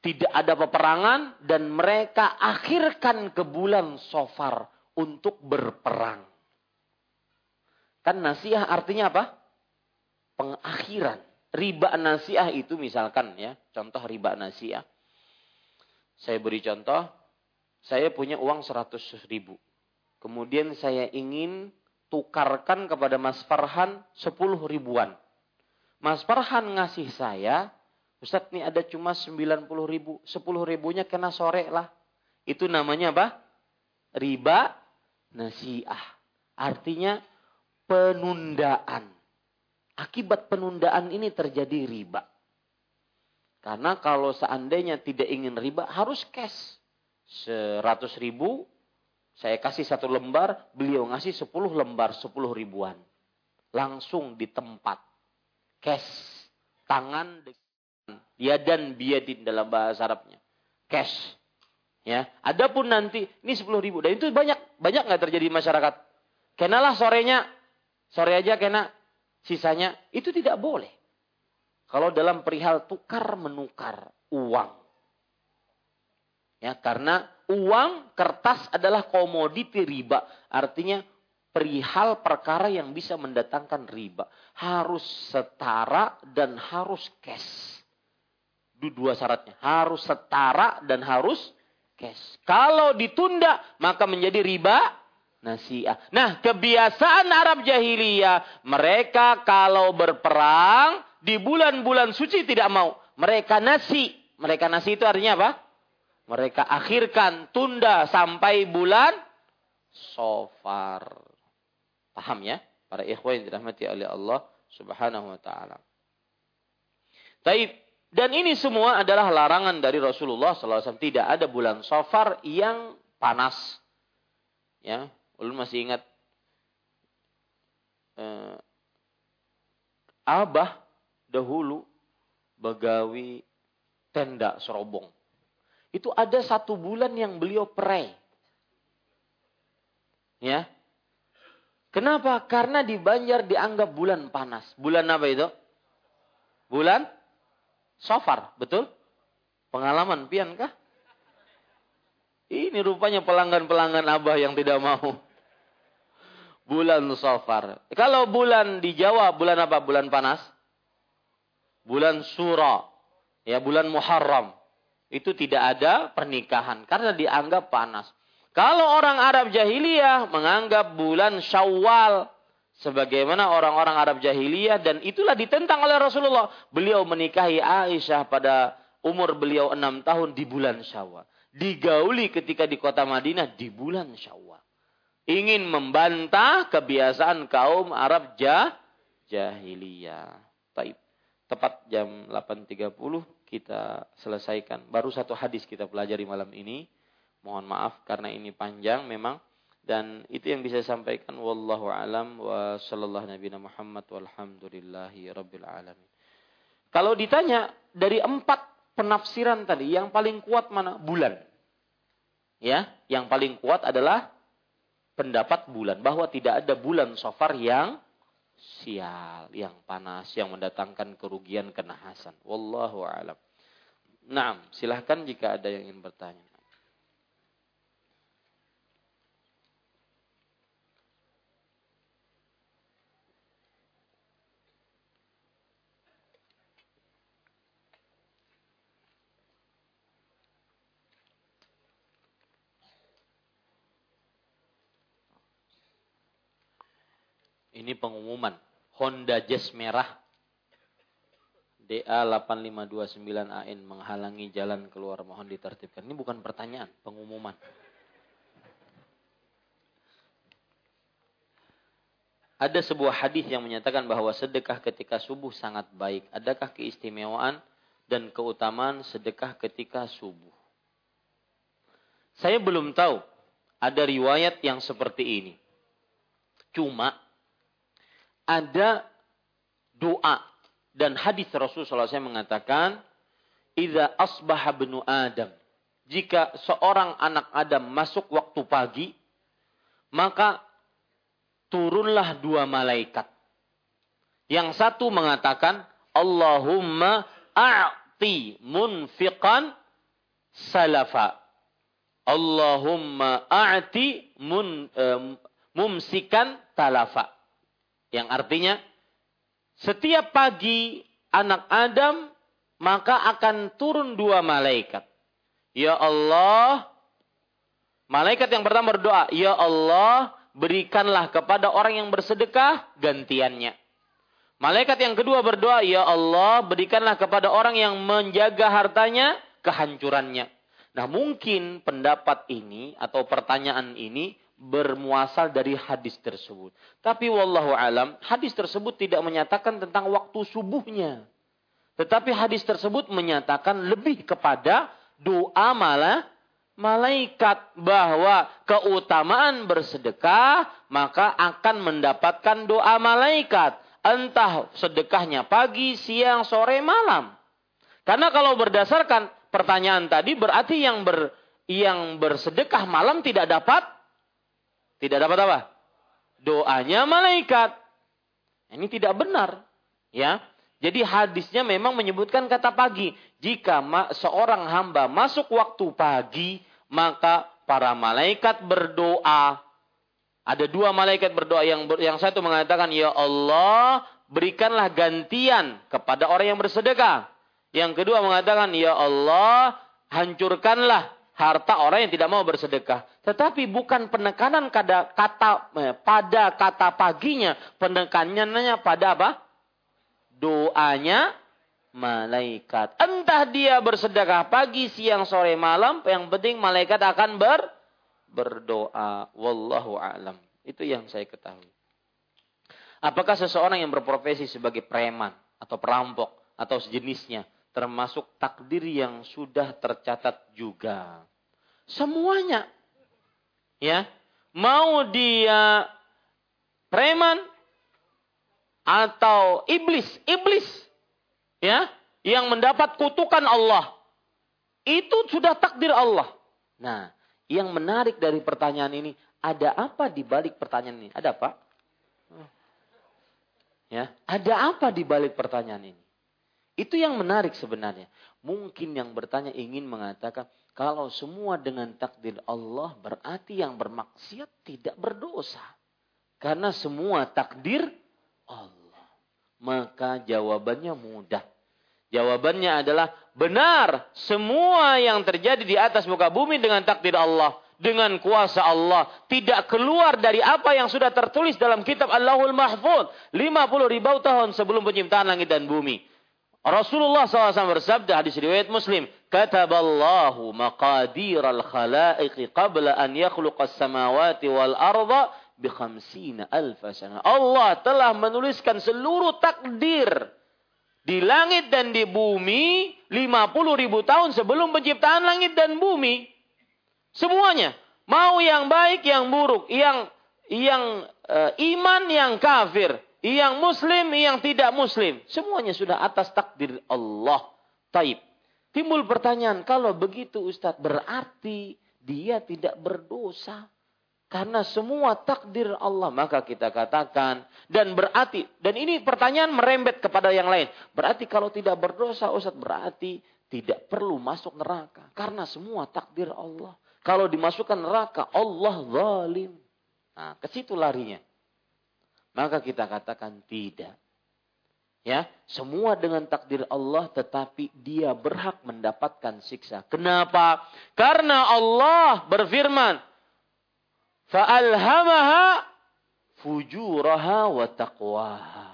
tidak ada peperangan dan mereka akhirkan ke bulan Sofar untuk berperang. Kan nasiah artinya apa? Pengakhiran. Riba nasiah itu misalkan ya, contoh riba nasiah. Saya beri contoh, saya punya uang 100 ribu. Kemudian saya ingin tukarkan kepada Mas Farhan 10 ribuan. Mas Farhan ngasih saya, Ustadz ini ada cuma 90 ribu, 10 ribunya kena sore lah. Itu namanya apa? Riba nasiah. Artinya penundaan. Akibat penundaan ini terjadi riba. Karena kalau seandainya tidak ingin riba harus cash. Seratus ribu saya kasih satu lembar, beliau ngasih sepuluh lembar, sepuluh ribuan. Langsung di tempat. Cash. Tangan dia dan biadin dalam bahasa Arabnya. Cash. Ya, adapun nanti ini sepuluh ribu dan itu banyak banyak nggak terjadi di masyarakat. Kenalah sorenya Sore aja kena sisanya. Itu tidak boleh. Kalau dalam perihal tukar menukar uang. Ya, karena uang kertas adalah komoditi riba. Artinya perihal perkara yang bisa mendatangkan riba. Harus setara dan harus cash. Dua syaratnya. Harus setara dan harus cash. Kalau ditunda, maka menjadi riba nasiah. Nah, kebiasaan Arab jahiliyah, mereka kalau berperang di bulan-bulan suci tidak mau. Mereka nasi. Mereka nasi itu artinya apa? Mereka akhirkan, tunda sampai bulan sofar. Paham ya? Para ikhwan yang dirahmati oleh Allah subhanahu wa ta'ala. Taib. Dan ini semua adalah larangan dari Rasulullah SAW. Tidak ada bulan sofar yang panas. Ya, ulun masih ingat eh, Abah dahulu begawi tenda serobong. Itu ada satu bulan yang beliau perai. Ya. Kenapa? Karena di Banjar dianggap bulan panas. Bulan apa itu? Bulan Sofar, betul? Pengalaman pian kah? Ini rupanya pelanggan-pelanggan Abah yang tidak mau. Bulan Sofar. Kalau bulan di Jawa, bulan apa? Bulan panas? Bulan Sura. Ya, bulan Muharram. Itu tidak ada pernikahan. Karena dianggap panas. Kalau orang Arab jahiliyah menganggap bulan Syawal sebagaimana orang-orang Arab jahiliyah dan itulah ditentang oleh Rasulullah. Beliau menikahi Aisyah pada umur beliau enam tahun di bulan Syawal. Digauli ketika di kota Madinah di bulan Syawal. Ingin membantah kebiasaan kaum Arab jah, jahiliyah. Taib. Tepat jam 8.30 kita selesaikan. Baru satu hadis kita pelajari malam ini. Mohon maaf karena ini panjang memang dan itu yang bisa saya sampaikan wallahu alam wa sallallahu nabi Muhammad walhamdulillahi rabbil alamin. Kalau ditanya dari empat penafsiran tadi yang paling kuat mana? Bulan. Ya, yang paling kuat adalah pendapat bulan bahwa tidak ada bulan sofar yang sial, yang panas, yang mendatangkan kerugian kenahasan. Wallahu alam. Nah, silahkan jika ada yang ingin bertanya. Ini pengumuman. Honda Jazz merah DA 8529AN menghalangi jalan keluar mohon ditertibkan. Ini bukan pertanyaan, pengumuman. Ada sebuah hadis yang menyatakan bahwa sedekah ketika subuh sangat baik. Adakah keistimewaan dan keutamaan sedekah ketika subuh? Saya belum tahu ada riwayat yang seperti ini. Cuma ada doa dan hadis Rasulullah SAW mengatakan, "Idza asbaha benu Adam." Jika seorang anak Adam masuk waktu pagi, maka turunlah dua malaikat. Yang satu mengatakan, Allahumma a'ti munfiqan salafa. Allahumma a'ti mun, um, mumsikan talafa. Yang artinya setiap pagi anak Adam maka akan turun dua malaikat. Ya Allah, malaikat yang pertama berdoa, Ya Allah, berikanlah kepada orang yang bersedekah gantiannya. Malaikat yang kedua berdoa, Ya Allah, berikanlah kepada orang yang menjaga hartanya kehancurannya. Nah mungkin pendapat ini atau pertanyaan ini bermuasal dari hadis tersebut. Tapi wallahu alam, hadis tersebut tidak menyatakan tentang waktu subuhnya. Tetapi hadis tersebut menyatakan lebih kepada doa malah malaikat bahwa keutamaan bersedekah maka akan mendapatkan doa malaikat. Entah sedekahnya pagi, siang, sore, malam. Karena kalau berdasarkan pertanyaan tadi berarti yang ber, yang bersedekah malam tidak dapat tidak dapat apa? Doanya malaikat. Ini tidak benar. Ya. Jadi hadisnya memang menyebutkan kata pagi. Jika seorang hamba masuk waktu pagi, maka para malaikat berdoa. Ada dua malaikat berdoa yang yang satu mengatakan, "Ya Allah, berikanlah gantian kepada orang yang bersedekah." Yang kedua mengatakan, Ya Allah, hancurkanlah harta orang yang tidak mau bersedekah. Tetapi bukan penekanan kata, kata eh, pada kata paginya, penekanannya pada apa? Doanya malaikat. Entah dia bersedekah pagi, siang, sore, malam, yang penting malaikat akan ber berdoa. Wallahu a'lam. Itu yang saya ketahui. Apakah seseorang yang berprofesi sebagai preman atau perampok atau sejenisnya termasuk takdir yang sudah tercatat juga. Semuanya. Ya. Mau dia preman atau iblis, iblis ya, yang mendapat kutukan Allah. Itu sudah takdir Allah. Nah, yang menarik dari pertanyaan ini, ada apa di balik pertanyaan ini? Ada apa? Ya, ada apa di balik pertanyaan ini? Itu yang menarik sebenarnya. Mungkin yang bertanya ingin mengatakan, kalau semua dengan takdir Allah berarti yang bermaksiat tidak berdosa. Karena semua takdir Allah. Maka jawabannya mudah. Jawabannya adalah benar. Semua yang terjadi di atas muka bumi dengan takdir Allah. Dengan kuasa Allah. Tidak keluar dari apa yang sudah tertulis dalam kitab Allahul Mahfud. 50 ribu tahun sebelum penciptaan langit dan bumi. Rasulullah SAW bersabda hadis riwayat Muslim, "Kataballahu maqadir al-khalaiq qabla an yakhluqa as-samawati wal arda bi khamsina alf sana." Allah telah menuliskan seluruh takdir di langit dan di bumi 50 ribu tahun sebelum penciptaan langit dan bumi. Semuanya, mau yang baik, yang buruk, yang yang uh, iman, yang kafir, yang muslim, yang tidak muslim. Semuanya sudah atas takdir Allah. Taib. Timbul pertanyaan, kalau begitu Ustadz, berarti dia tidak berdosa. Karena semua takdir Allah. Maka kita katakan. Dan berarti, dan ini pertanyaan merembet kepada yang lain. Berarti kalau tidak berdosa Ustadz, berarti tidak perlu masuk neraka. Karena semua takdir Allah. Kalau dimasukkan neraka, Allah zalim. Nah, ke situ larinya. Maka kita katakan tidak. Ya, semua dengan takdir Allah tetapi dia berhak mendapatkan siksa. Kenapa? Karena Allah berfirman, "Fa'alhamaha fujuraha wa taqwaha."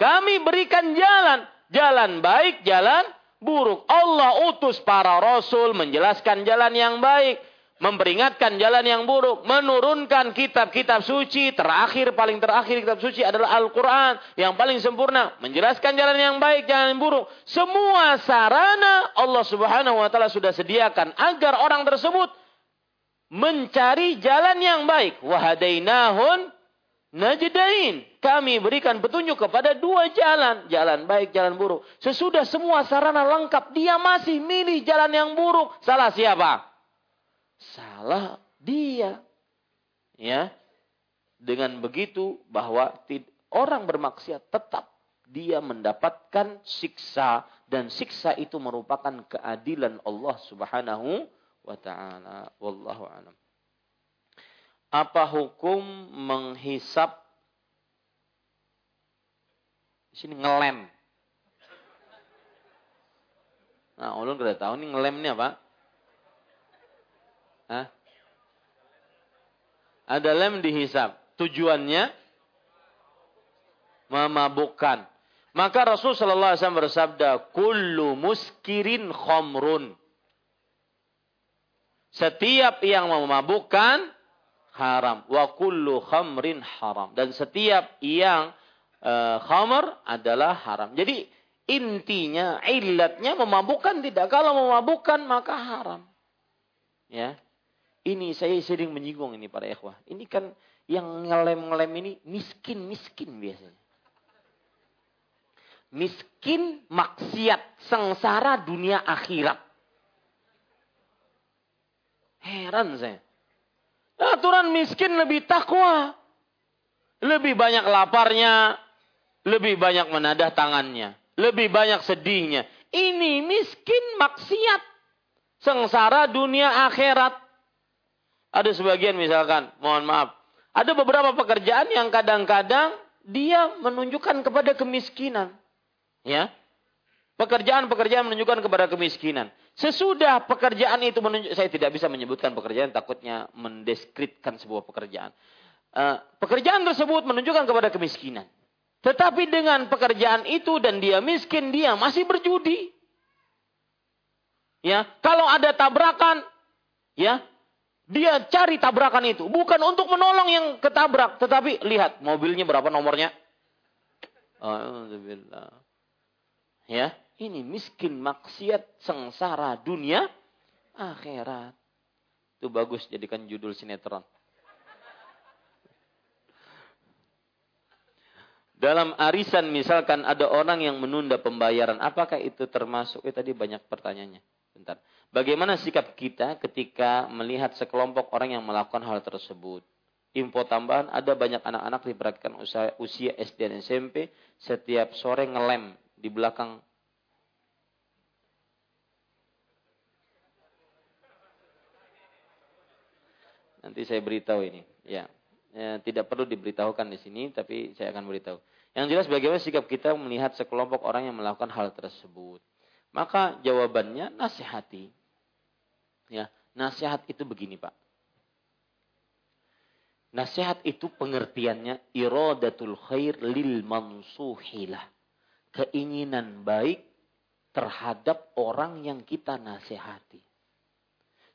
Kami berikan jalan, jalan baik, jalan buruk. Allah utus para rasul menjelaskan jalan yang baik memperingatkan jalan yang buruk, menurunkan kitab-kitab suci, terakhir paling terakhir kitab suci adalah Al-Qur'an yang paling sempurna, menjelaskan jalan yang baik, jalan yang buruk. Semua sarana Allah Subhanahu wa taala sudah sediakan agar orang tersebut mencari jalan yang baik. Wahadainahun najdain. Kami berikan petunjuk kepada dua jalan, jalan baik, jalan buruk. Sesudah semua sarana lengkap, dia masih milih jalan yang buruk. Salah siapa? Salah dia. Ya. Dengan begitu bahwa orang bermaksiat tetap dia mendapatkan siksa dan siksa itu merupakan keadilan Allah Subhanahu wa taala. Wallahu a'lam. Apa hukum menghisap sini ngelem? Nah, ulun sudah tahu nih ngelem ini apa? Hah? Ada lem dihisap. Tujuannya memabukkan. Maka Rasul sallallahu alaihi wasallam bersabda, "Kullu muskirin khamrun." Setiap yang memabukkan haram. Wa kullu khamrin haram. Dan setiap yang uh, khamr adalah haram. Jadi intinya, ilatnya memabukkan tidak. Kalau memabukkan maka haram. Ya. Ini saya sering menyinggung ini para ikhwah. Ini kan yang ngelem-ngelem ini miskin-miskin biasanya. Miskin maksiat sengsara dunia akhirat. Heran saya. Aturan miskin lebih takwa. Lebih banyak laparnya. Lebih banyak menadah tangannya. Lebih banyak sedihnya. Ini miskin maksiat. Sengsara dunia akhirat. Ada sebagian misalkan, mohon maaf. Ada beberapa pekerjaan yang kadang-kadang dia menunjukkan kepada kemiskinan. Ya. Pekerjaan-pekerjaan menunjukkan kepada kemiskinan. Sesudah pekerjaan itu menunjuk, saya tidak bisa menyebutkan pekerjaan, takutnya mendeskripsikan sebuah pekerjaan. Uh, pekerjaan tersebut menunjukkan kepada kemiskinan. Tetapi dengan pekerjaan itu dan dia miskin, dia masih berjudi. Ya, kalau ada tabrakan, ya, dia cari tabrakan itu bukan untuk menolong yang ketabrak, tetapi lihat mobilnya berapa nomornya. Alhamdulillah. Ya, ini miskin maksiat sengsara dunia akhirat. Itu bagus jadikan judul sinetron. Dalam arisan misalkan ada orang yang menunda pembayaran, apakah itu termasuk? Eh tadi banyak pertanyaannya. Bentar. Bagaimana sikap kita ketika melihat sekelompok orang yang melakukan hal tersebut? Info tambahan, ada banyak anak-anak diperhatikan usia, usia SD dan SMP setiap sore ngelem di belakang Nanti saya beritahu ini. Ya. ya. tidak perlu diberitahukan di sini, tapi saya akan beritahu. Yang jelas bagaimana sikap kita melihat sekelompok orang yang melakukan hal tersebut. Maka jawabannya nasihati. Ya, nasihat itu begini, Pak. Nasihat itu pengertiannya iradatul khair lil mansuhilah. Keinginan baik terhadap orang yang kita nasihati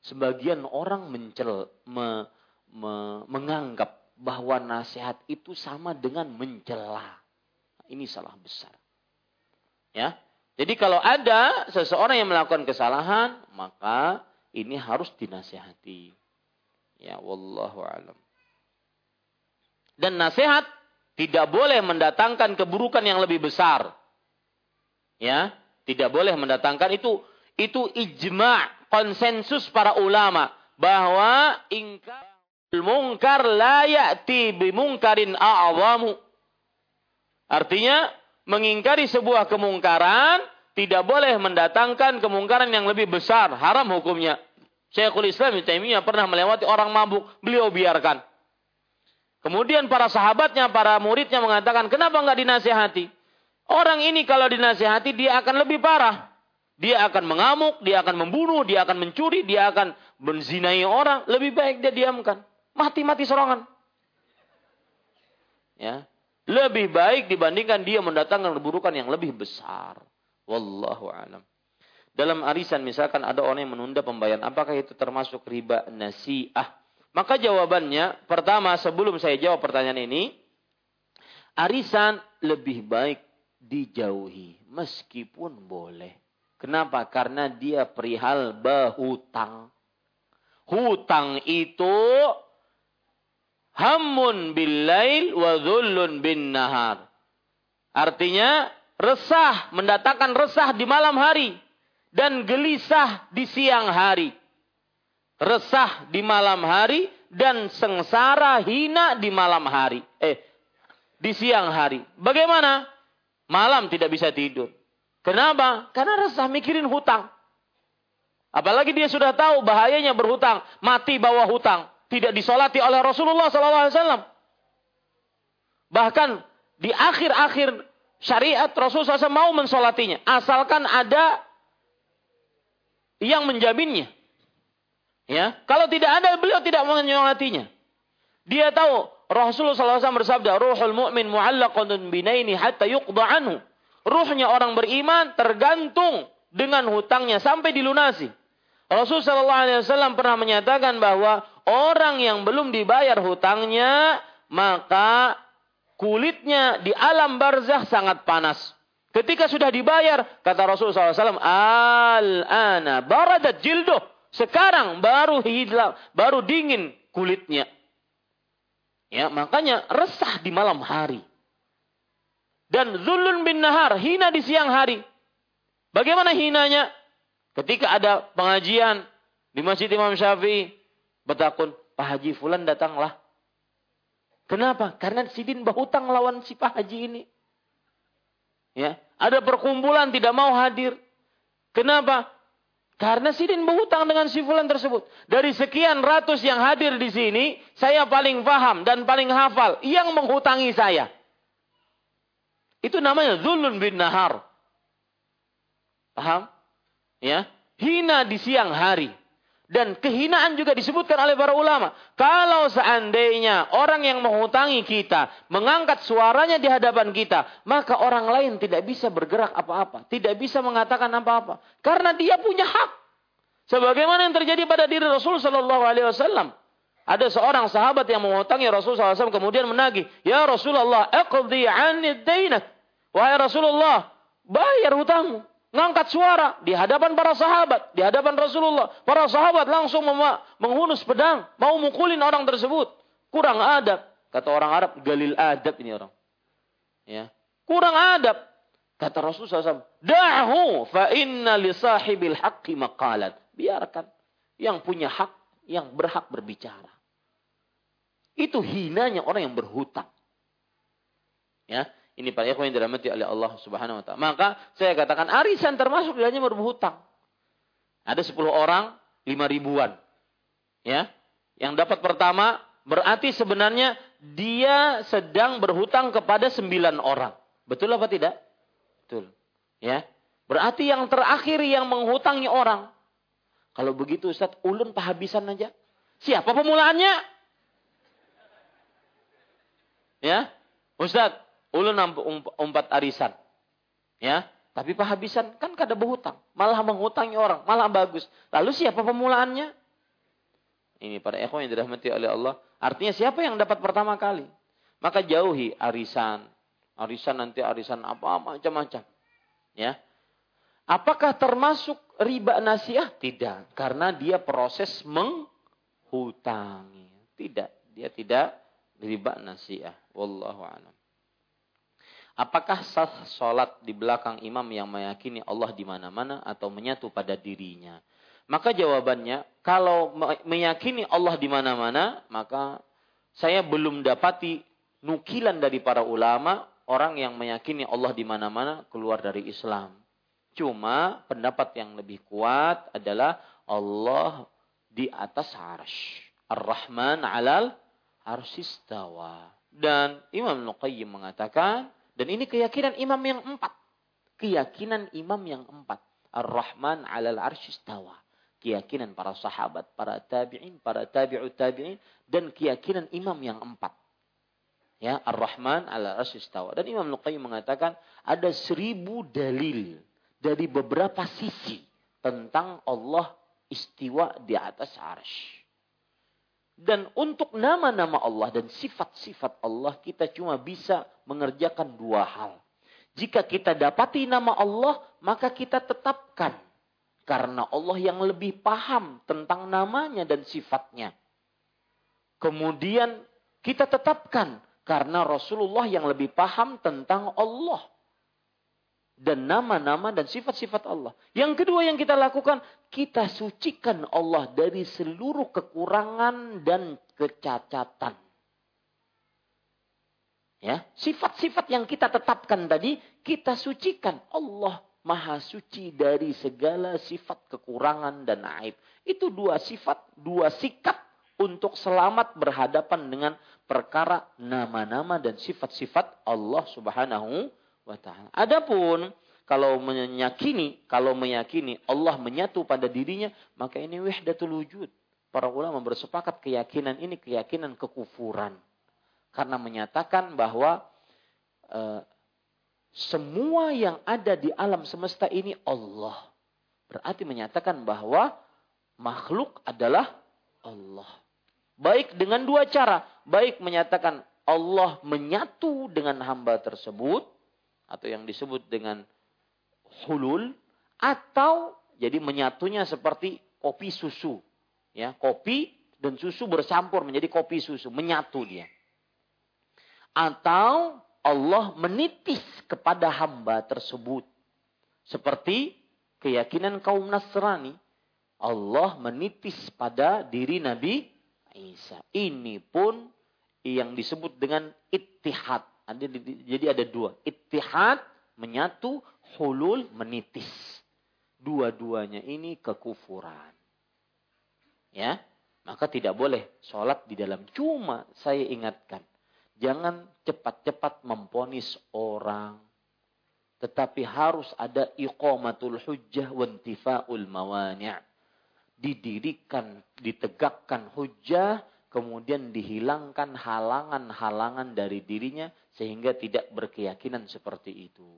sebagian orang mencel, me, me, menganggap bahwa nasihat itu sama dengan mencela. Ini salah besar. Ya. Jadi kalau ada seseorang yang melakukan kesalahan, maka ini harus dinasihati. Ya, wallahu alam. Dan nasihat tidak boleh mendatangkan keburukan yang lebih besar. Ya, tidak boleh mendatangkan itu itu ijma konsensus para ulama bahwa ingkar mungkar la ya'ti bimungkarin a'zamu. Artinya mengingkari sebuah kemungkaran tidak boleh mendatangkan kemungkaran yang lebih besar, haram hukumnya. Syekhul Islam Ibnu Taimiyah pernah melewati orang mabuk, beliau biarkan. Kemudian para sahabatnya, para muridnya mengatakan, kenapa nggak dinasehati? Orang ini kalau dinasehati dia akan lebih parah. Dia akan mengamuk, dia akan membunuh, dia akan mencuri, dia akan menzinai orang. Lebih baik dia diamkan. Mati-mati sorongan. Ya. Lebih baik dibandingkan dia mendatangkan keburukan yang lebih besar. Wallahu alam. Dalam arisan misalkan ada orang yang menunda pembayaran, apakah itu termasuk riba nasiah? Maka jawabannya, pertama sebelum saya jawab pertanyaan ini, arisan lebih baik dijauhi meskipun boleh. Kenapa? Karena dia perihal berhutang. Hutang itu hamun billail wa bin nahar. Artinya resah, mendatangkan resah di malam hari dan gelisah di siang hari. Resah di malam hari dan sengsara hina di malam hari. Eh, di siang hari. Bagaimana? Malam tidak bisa tidur. Kenapa? Karena resah mikirin hutang. Apalagi dia sudah tahu bahayanya berhutang, mati bawa hutang, tidak disolati oleh Rasulullah SAW. Bahkan di akhir-akhir syariat Rasulullah SAW mau mensolatinya, asalkan ada yang menjaminnya. Ya, kalau tidak ada beliau tidak mensolatinya. Dia tahu Rasulullah SAW bersabda, "Ruhul mu'min mu'allaqun binaini hatta yuqda anhu." Ruhnya orang beriman tergantung dengan hutangnya sampai dilunasi. Rasul Shallallahu Alaihi Wasallam pernah menyatakan bahwa orang yang belum dibayar hutangnya maka kulitnya di alam barzah sangat panas. Ketika sudah dibayar, kata Rasul SAW, al-ana baradat jildo. Sekarang baru hilang, baru dingin kulitnya. Ya, makanya resah di malam hari dan zulun bin nahar, hina di siang hari. Bagaimana hinanya? Ketika ada pengajian di Masjid Imam Syafi'i, betakun, Pak Haji Fulan datanglah. Kenapa? Karena Sidin berhutang lawan si Pak Haji ini. Ya, ada perkumpulan tidak mau hadir. Kenapa? Karena Sidin berhutang dengan si Fulan tersebut. Dari sekian ratus yang hadir di sini, saya paling paham dan paling hafal yang menghutangi saya. Itu namanya zulun bin nahar. Paham? Ya. Hina di siang hari. Dan kehinaan juga disebutkan oleh para ulama. Kalau seandainya orang yang menghutangi kita mengangkat suaranya di hadapan kita, maka orang lain tidak bisa bergerak apa-apa, tidak bisa mengatakan apa-apa, karena dia punya hak. Sebagaimana yang terjadi pada diri Rasul Shallallahu Alaihi Wasallam. Ada seorang sahabat yang menghutangi Rasul SAW kemudian menagih, Ya Rasulullah, aqdi anid dainak. Wahai Rasulullah, bayar hutangmu ngangkat suara di hadapan para sahabat, di hadapan Rasulullah. Para sahabat langsung menghunus pedang, mau mukulin orang tersebut. Kurang adab. Kata orang Arab, galil adab ini orang. Ya. Kurang adab. Kata Rasulullah SAW, Da'hu fa inna li sahibil haqqi maqalat. Biarkan yang punya hak, yang berhak berbicara. Itu hinanya orang yang berhutang. Ya, ini para ikhwan yang dirahmati oleh Allah Subhanahu wa taala. Maka saya katakan arisan termasuk dalamnya berhutang. Ada 10 orang, 5 ribuan. Ya. Yang dapat pertama berarti sebenarnya dia sedang berhutang kepada 9 orang. Betul apa tidak? Betul. Ya. Berarti yang terakhir yang menghutangi orang. Kalau begitu Ustaz, ulun pahabisan aja. Siapa pemulaannya? Ya. Ustaz, ulun umpat arisan. Ya, tapi pahabisan kan kada berhutang, malah menghutangi orang, malah bagus. Lalu siapa pemulaannya? Ini para ikhwan yang dirahmati oleh Allah. Artinya siapa yang dapat pertama kali? Maka jauhi arisan. Arisan nanti arisan apa macam-macam. Ya. Apakah termasuk riba nasiah? Tidak, karena dia proses menghutangi. Tidak, dia tidak riba nasiah. Wallahu a'lam. Apakah sah sholat di belakang imam yang meyakini Allah di mana-mana atau menyatu pada dirinya? Maka jawabannya, kalau meyakini Allah di mana-mana, maka saya belum dapati nukilan dari para ulama orang yang meyakini Allah di mana-mana keluar dari Islam. Cuma pendapat yang lebih kuat adalah Allah di atas arsh. Ar-Rahman alal arsistawa. Dan Imam Nuqayyim mengatakan, dan ini keyakinan imam yang empat. Keyakinan imam yang empat. Ar-Rahman alal arsyistawa. Keyakinan para sahabat, para tabi'in, para tabi'ut tabi'in. Dan keyakinan imam yang empat. Ya, Ar-Rahman ala arsyistawa. Dan Imam Nuqayyim mengatakan ada seribu dalil dari beberapa sisi tentang Allah istiwa di atas arsh. Dan untuk nama-nama Allah dan sifat-sifat Allah kita cuma bisa mengerjakan dua hal. Jika kita dapati nama Allah, maka kita tetapkan. Karena Allah yang lebih paham tentang namanya dan sifatnya. Kemudian kita tetapkan karena Rasulullah yang lebih paham tentang Allah dan nama-nama dan sifat-sifat Allah. Yang kedua yang kita lakukan, kita sucikan Allah dari seluruh kekurangan dan kecacatan. Ya, sifat-sifat yang kita tetapkan tadi, kita sucikan. Allah maha suci dari segala sifat kekurangan dan aib. Itu dua sifat, dua sikap untuk selamat berhadapan dengan perkara nama-nama dan sifat-sifat Allah Subhanahu wa taala. Adapun kalau meyakini, kalau meyakini Allah menyatu pada dirinya, maka ini wahdatul wujud. Para ulama bersepakat keyakinan ini keyakinan kekufuran. Karena menyatakan bahwa e, semua yang ada di alam semesta ini Allah. Berarti menyatakan bahwa makhluk adalah Allah. Baik dengan dua cara. Baik menyatakan Allah menyatu dengan hamba tersebut atau yang disebut dengan hulul atau jadi menyatunya seperti kopi susu. Ya kopi dan susu bercampur menjadi kopi susu menyatu dia. Atau Allah menitis kepada hamba tersebut. Seperti keyakinan kaum Nasrani Allah menitis pada diri Nabi Isa. Ini pun yang disebut dengan ittihad jadi ada dua. Ittihad menyatu, hulul menitis. Dua-duanya ini kekufuran. Ya, maka tidak boleh sholat di dalam. Cuma saya ingatkan, jangan cepat-cepat memponis orang Tetapi harus ada iqamatul hujjah wa intifa'ul mawani' didirikan, ditegakkan hujjah, kemudian dihilangkan halangan-halangan dari dirinya sehingga tidak berkeyakinan seperti itu.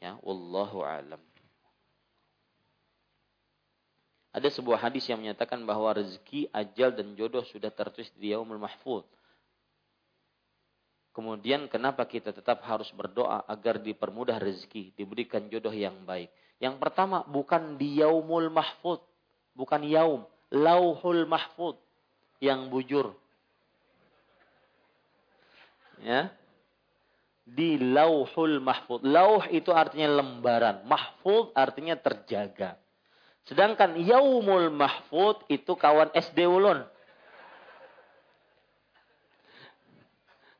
Ya, wallahu alam. Ada sebuah hadis yang menyatakan bahwa rezeki, ajal dan jodoh sudah tertulis di yaumul mahfud. Kemudian kenapa kita tetap harus berdoa agar dipermudah rezeki, diberikan jodoh yang baik. Yang pertama bukan di yaumul mahfud, bukan yaum, lauhul mahfud yang bujur. Ya. Di lauhul mahfud. Lauh itu artinya lembaran, mahfud artinya terjaga. Sedangkan yaumul mahfud itu kawan SD ulun.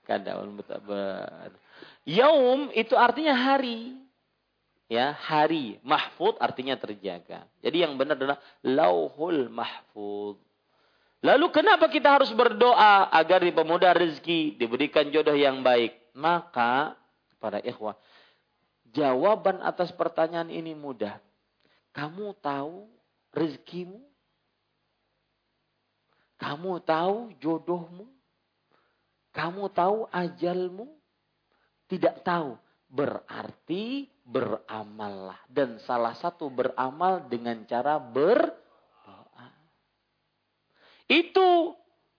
Kadawan betabar. Yaum itu artinya hari ya hari mahfud artinya terjaga. Jadi yang benar adalah lauhul mahfud. Lalu kenapa kita harus berdoa agar dipermudah rezeki, diberikan jodoh yang baik? Maka para ikhwah, jawaban atas pertanyaan ini mudah. Kamu tahu rezekimu? Kamu tahu jodohmu? Kamu tahu ajalmu? Tidak tahu. Berarti beramallah. Dan salah satu beramal dengan cara berdoa. Itu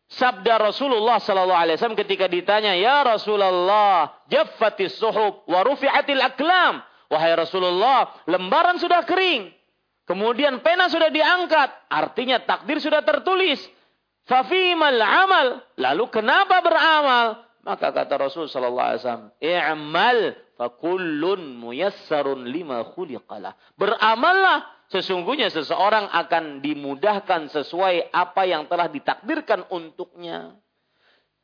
sabda Rasulullah sallallahu alaihi wasallam ketika ditanya, "Ya Rasulullah, jaffatis suhub wa rufi'atil aklam." Wahai Rasulullah, lembaran sudah kering. Kemudian pena sudah diangkat, artinya takdir sudah tertulis. Fafimal amal. Lalu kenapa beramal? Maka kata Rasul sallallahu alaihi wasallam, "I'mal fakullun muyassarun lima khuliqalah." Beramallah, sesungguhnya seseorang akan dimudahkan sesuai apa yang telah ditakdirkan untuknya.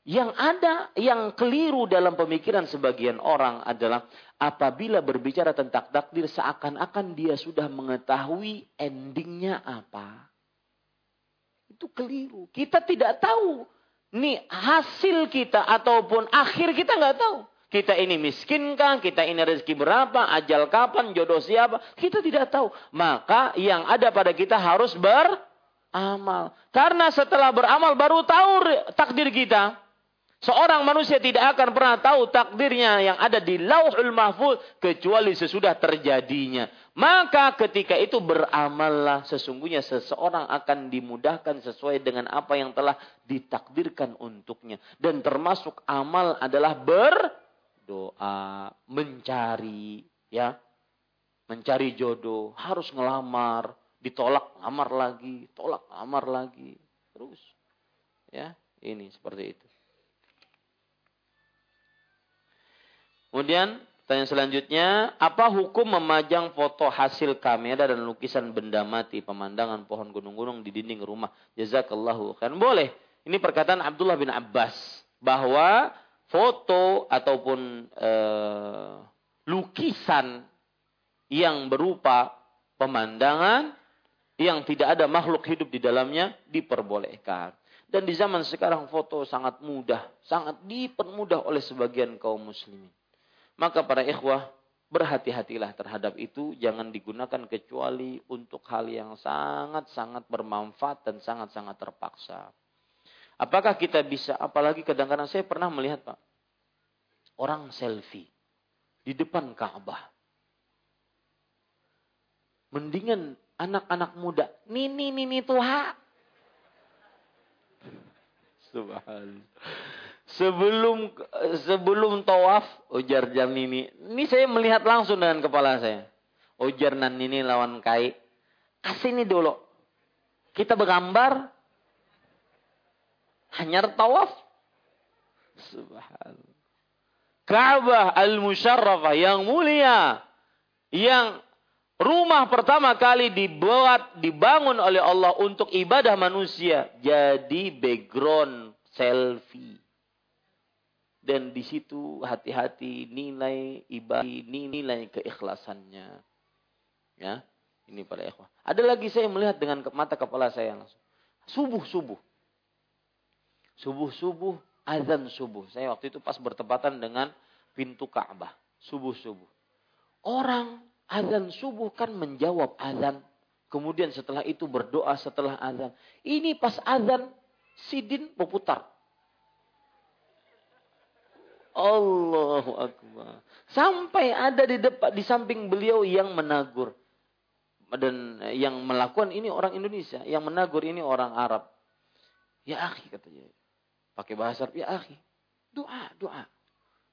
Yang ada, yang keliru dalam pemikiran sebagian orang adalah apabila berbicara tentang takdir seakan-akan dia sudah mengetahui endingnya apa. Itu keliru. Kita tidak tahu ini hasil kita ataupun akhir kita nggak tahu. Kita ini miskin kan, kita ini rezeki berapa, ajal kapan, jodoh siapa, kita tidak tahu. Maka yang ada pada kita harus beramal. Karena setelah beramal baru tahu takdir kita. Seorang manusia tidak akan pernah tahu takdirnya yang ada di lauhul mahfud kecuali sesudah terjadinya. Maka ketika itu beramallah sesungguhnya seseorang akan dimudahkan sesuai dengan apa yang telah ditakdirkan untuknya. Dan termasuk amal adalah berdoa, mencari ya. Mencari jodoh, harus ngelamar, ditolak, lamar lagi, tolak, lamar lagi. Terus ya, ini seperti itu. Kemudian pertanyaan selanjutnya, apa hukum memajang foto hasil kamera dan lukisan benda mati, pemandangan pohon gunung-gunung di dinding rumah? Jazakallahu khairan. Boleh. Ini perkataan Abdullah bin Abbas bahwa foto ataupun e, lukisan yang berupa pemandangan yang tidak ada makhluk hidup di dalamnya diperbolehkan. Dan di zaman sekarang foto sangat mudah, sangat dipermudah oleh sebagian kaum muslimin. Maka para ikhwah berhati-hatilah terhadap itu. Jangan digunakan kecuali untuk hal yang sangat-sangat bermanfaat dan sangat-sangat terpaksa. Apakah kita bisa, apalagi kadang-kadang saya pernah melihat Pak. Orang selfie di depan Ka'bah. Mendingan anak-anak muda. Nini, nini Tuhan. Subhanallah. Sebelum sebelum tawaf, ujar jam ini. Ini saya melihat langsung dengan kepala saya. Ujar nan ini lawan kai. Kasih ini dulu. Kita bergambar. Hanya tawaf. Subhanallah. Ka'bah al-musyarrafah yang mulia. Yang rumah pertama kali dibuat, dibangun oleh Allah untuk ibadah manusia. Jadi background selfie dan di situ hati-hati nilai ibadah, nilai keikhlasannya. Ya, ini pada ikhwah. Ada lagi saya melihat dengan mata kepala saya langsung. Subuh subuh. Subuh subuh, azan subuh. Saya waktu itu pas bertepatan dengan pintu Ka'bah. Subuh subuh. Orang azan subuh kan menjawab azan. Kemudian setelah itu berdoa setelah azan. Ini pas azan sidin berputar. Allahu Akbar. Sampai ada di depan di samping beliau yang menagur. Dan yang melakukan ini orang Indonesia, yang menagur ini orang Arab. Ya akhi katanya. Pakai bahasa Arab, ya akhi. Doa, doa.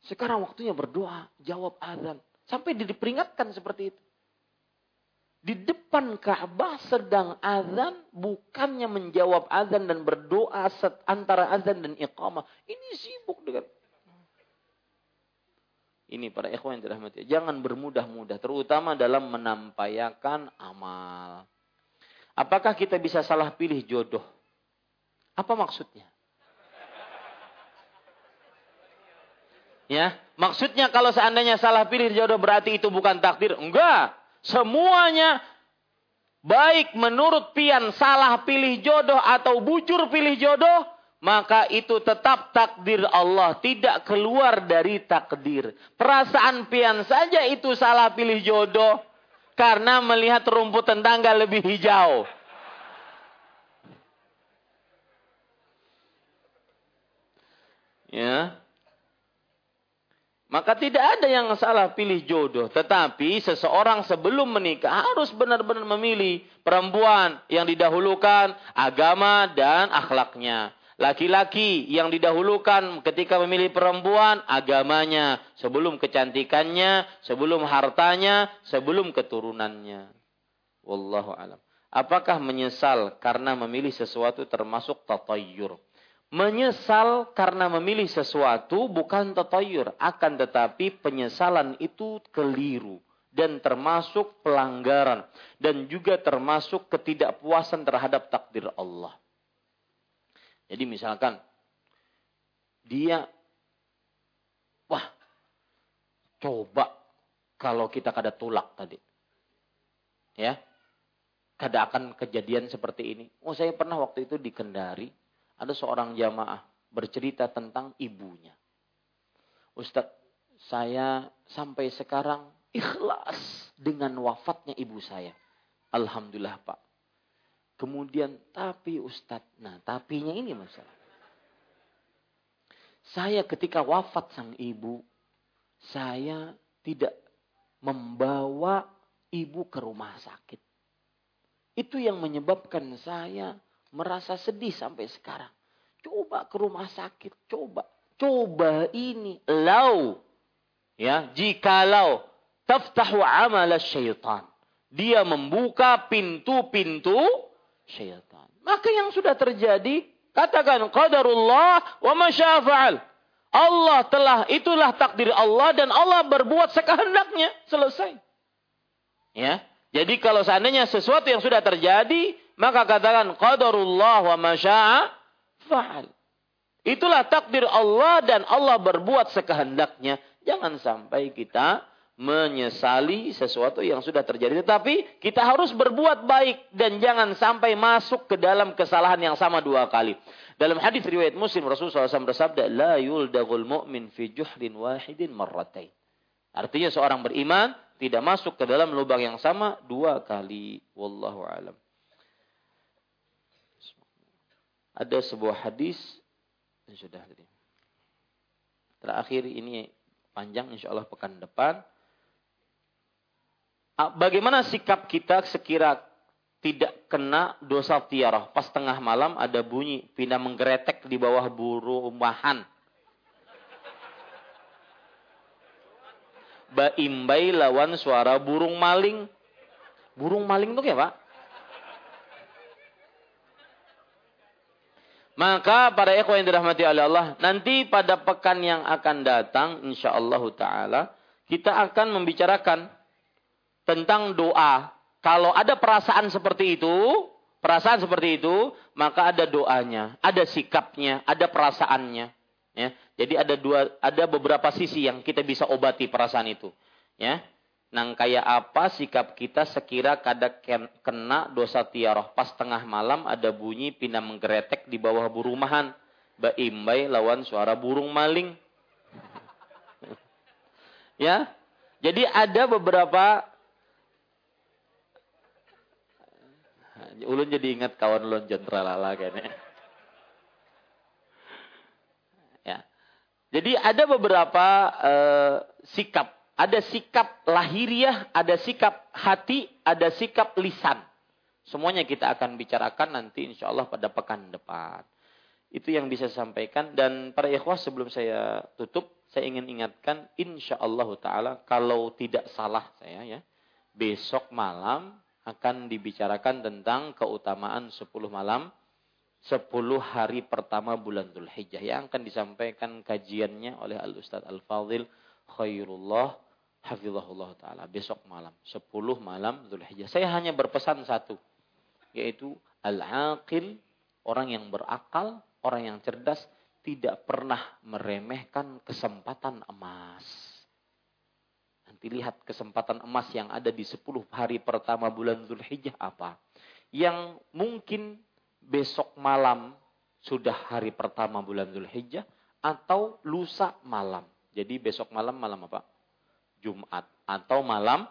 Sekarang waktunya berdoa, jawab azan. Sampai diperingatkan seperti itu. Di depan Ka'bah sedang azan, bukannya menjawab azan dan berdoa antara azan dan iqamah. Ini sibuk dengan ini para ikhwan yang dirahmati. Jangan bermudah-mudah, terutama dalam menampayakan amal. Apakah kita bisa salah pilih jodoh? Apa maksudnya? Ya, maksudnya kalau seandainya salah pilih jodoh berarti itu bukan takdir. Enggak. Semuanya baik menurut pian salah pilih jodoh atau bujur pilih jodoh, maka itu tetap takdir Allah, tidak keluar dari takdir. Perasaan pian saja itu salah pilih jodoh karena melihat rumput tetangga lebih hijau. Ya. Maka tidak ada yang salah pilih jodoh. Tetapi seseorang sebelum menikah harus benar-benar memilih perempuan yang didahulukan agama dan akhlaknya. Laki-laki yang didahulukan ketika memilih perempuan agamanya, sebelum kecantikannya, sebelum hartanya, sebelum keturunannya. Wallahu alam. Apakah menyesal karena memilih sesuatu termasuk tatayyur? Menyesal karena memilih sesuatu bukan tatayyur, akan tetapi penyesalan itu keliru dan termasuk pelanggaran dan juga termasuk ketidakpuasan terhadap takdir Allah. Jadi misalkan dia wah coba kalau kita kada tulak tadi. Ya. Kada akan kejadian seperti ini. Oh saya pernah waktu itu di Kendari ada seorang jamaah bercerita tentang ibunya. Ustadz, saya sampai sekarang ikhlas dengan wafatnya ibu saya. Alhamdulillah Pak. Kemudian tapi Ustadz, nah tapinya ini masalah. Saya ketika wafat sang ibu, saya tidak membawa ibu ke rumah sakit. Itu yang menyebabkan saya merasa sedih sampai sekarang. Coba ke rumah sakit, coba. Coba ini. Lau. Ya, jikalau taftahu amal syaitan. Dia membuka pintu-pintu syaitan. Maka yang sudah terjadi, katakan qadarullah wa masyafa'al. Allah telah, itulah takdir Allah dan Allah berbuat sekehendaknya. Selesai. Ya. Jadi kalau seandainya sesuatu yang sudah terjadi, maka katakan qadarullah wa masyafa'al. Itulah takdir Allah dan Allah berbuat sekehendaknya. Jangan sampai kita menyesali sesuatu yang sudah terjadi. Tetapi kita harus berbuat baik dan jangan sampai masuk ke dalam kesalahan yang sama dua kali. Dalam hadis riwayat Muslim Rasulullah SAW bersabda, "La yuldagul mu'min fi juhlin wahidin marratain." Artinya seorang beriman tidak masuk ke dalam lubang yang sama dua kali. Wallahu alam. Ada sebuah hadis sudah Terakhir ini panjang insya Allah pekan depan bagaimana sikap kita sekira tidak kena dosa tiarah. Pas tengah malam ada bunyi pindah menggeretek di bawah burumahan. Baimbai lawan suara burung maling. Burung maling itu ya Pak? Maka para ikhwan yang dirahmati oleh Allah, nanti pada pekan yang akan datang, insya Allah Ta'ala, kita akan membicarakan tentang doa. Kalau ada perasaan seperti itu, perasaan seperti itu, maka ada doanya, ada sikapnya, ada perasaannya. Ya, jadi ada dua, ada beberapa sisi yang kita bisa obati perasaan itu. Ya, nang kayak apa sikap kita sekira kada kena dosa tiaroh pas tengah malam ada bunyi pindah menggeretek di bawah burumahan baimbai lawan suara burung maling ya Jadi ada beberapa ulun jadi ingat kawan ulun jentralala kayaknya. Ya. Jadi ada beberapa uh, sikap, ada sikap lahiriah, ada sikap hati, ada sikap lisan. Semuanya kita akan bicarakan nanti insya Allah pada pekan depan. Itu yang bisa saya sampaikan dan para ikhwah sebelum saya tutup saya ingin ingatkan insya Allah taala kalau tidak salah saya ya besok malam akan dibicarakan tentang keutamaan 10 malam 10 hari pertama bulan Dzulhijjah yang akan disampaikan kajiannya oleh Al Ustaz Al Fadil Khairullah Hafizahullah taala besok malam 10 malam Dzulhijjah. Saya hanya berpesan satu yaitu al-aqil orang yang berakal orang yang cerdas tidak pernah meremehkan kesempatan emas. Nanti lihat kesempatan emas yang ada di 10 hari pertama bulan Zulhijjah apa. Yang mungkin besok malam sudah hari pertama bulan Zulhijjah atau lusa malam. Jadi besok malam malam apa? Jumat atau malam.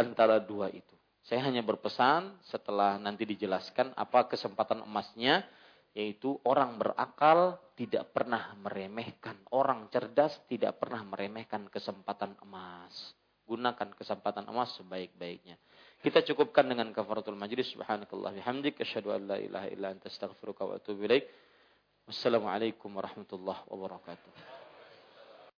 Antara dua itu. Saya hanya berpesan setelah nanti dijelaskan apa kesempatan emasnya yaitu orang berakal tidak pernah meremehkan. Orang cerdas tidak pernah meremehkan kesempatan emas. Gunakan kesempatan emas sebaik-baiknya. Kita cukupkan dengan kafaratul majlis. Subhanakallah bihamdik. Asyhadu an la ilaha illa anta astaghfiruka wa atubu ilaik. Wassalamualaikum warahmatullahi wabarakatuh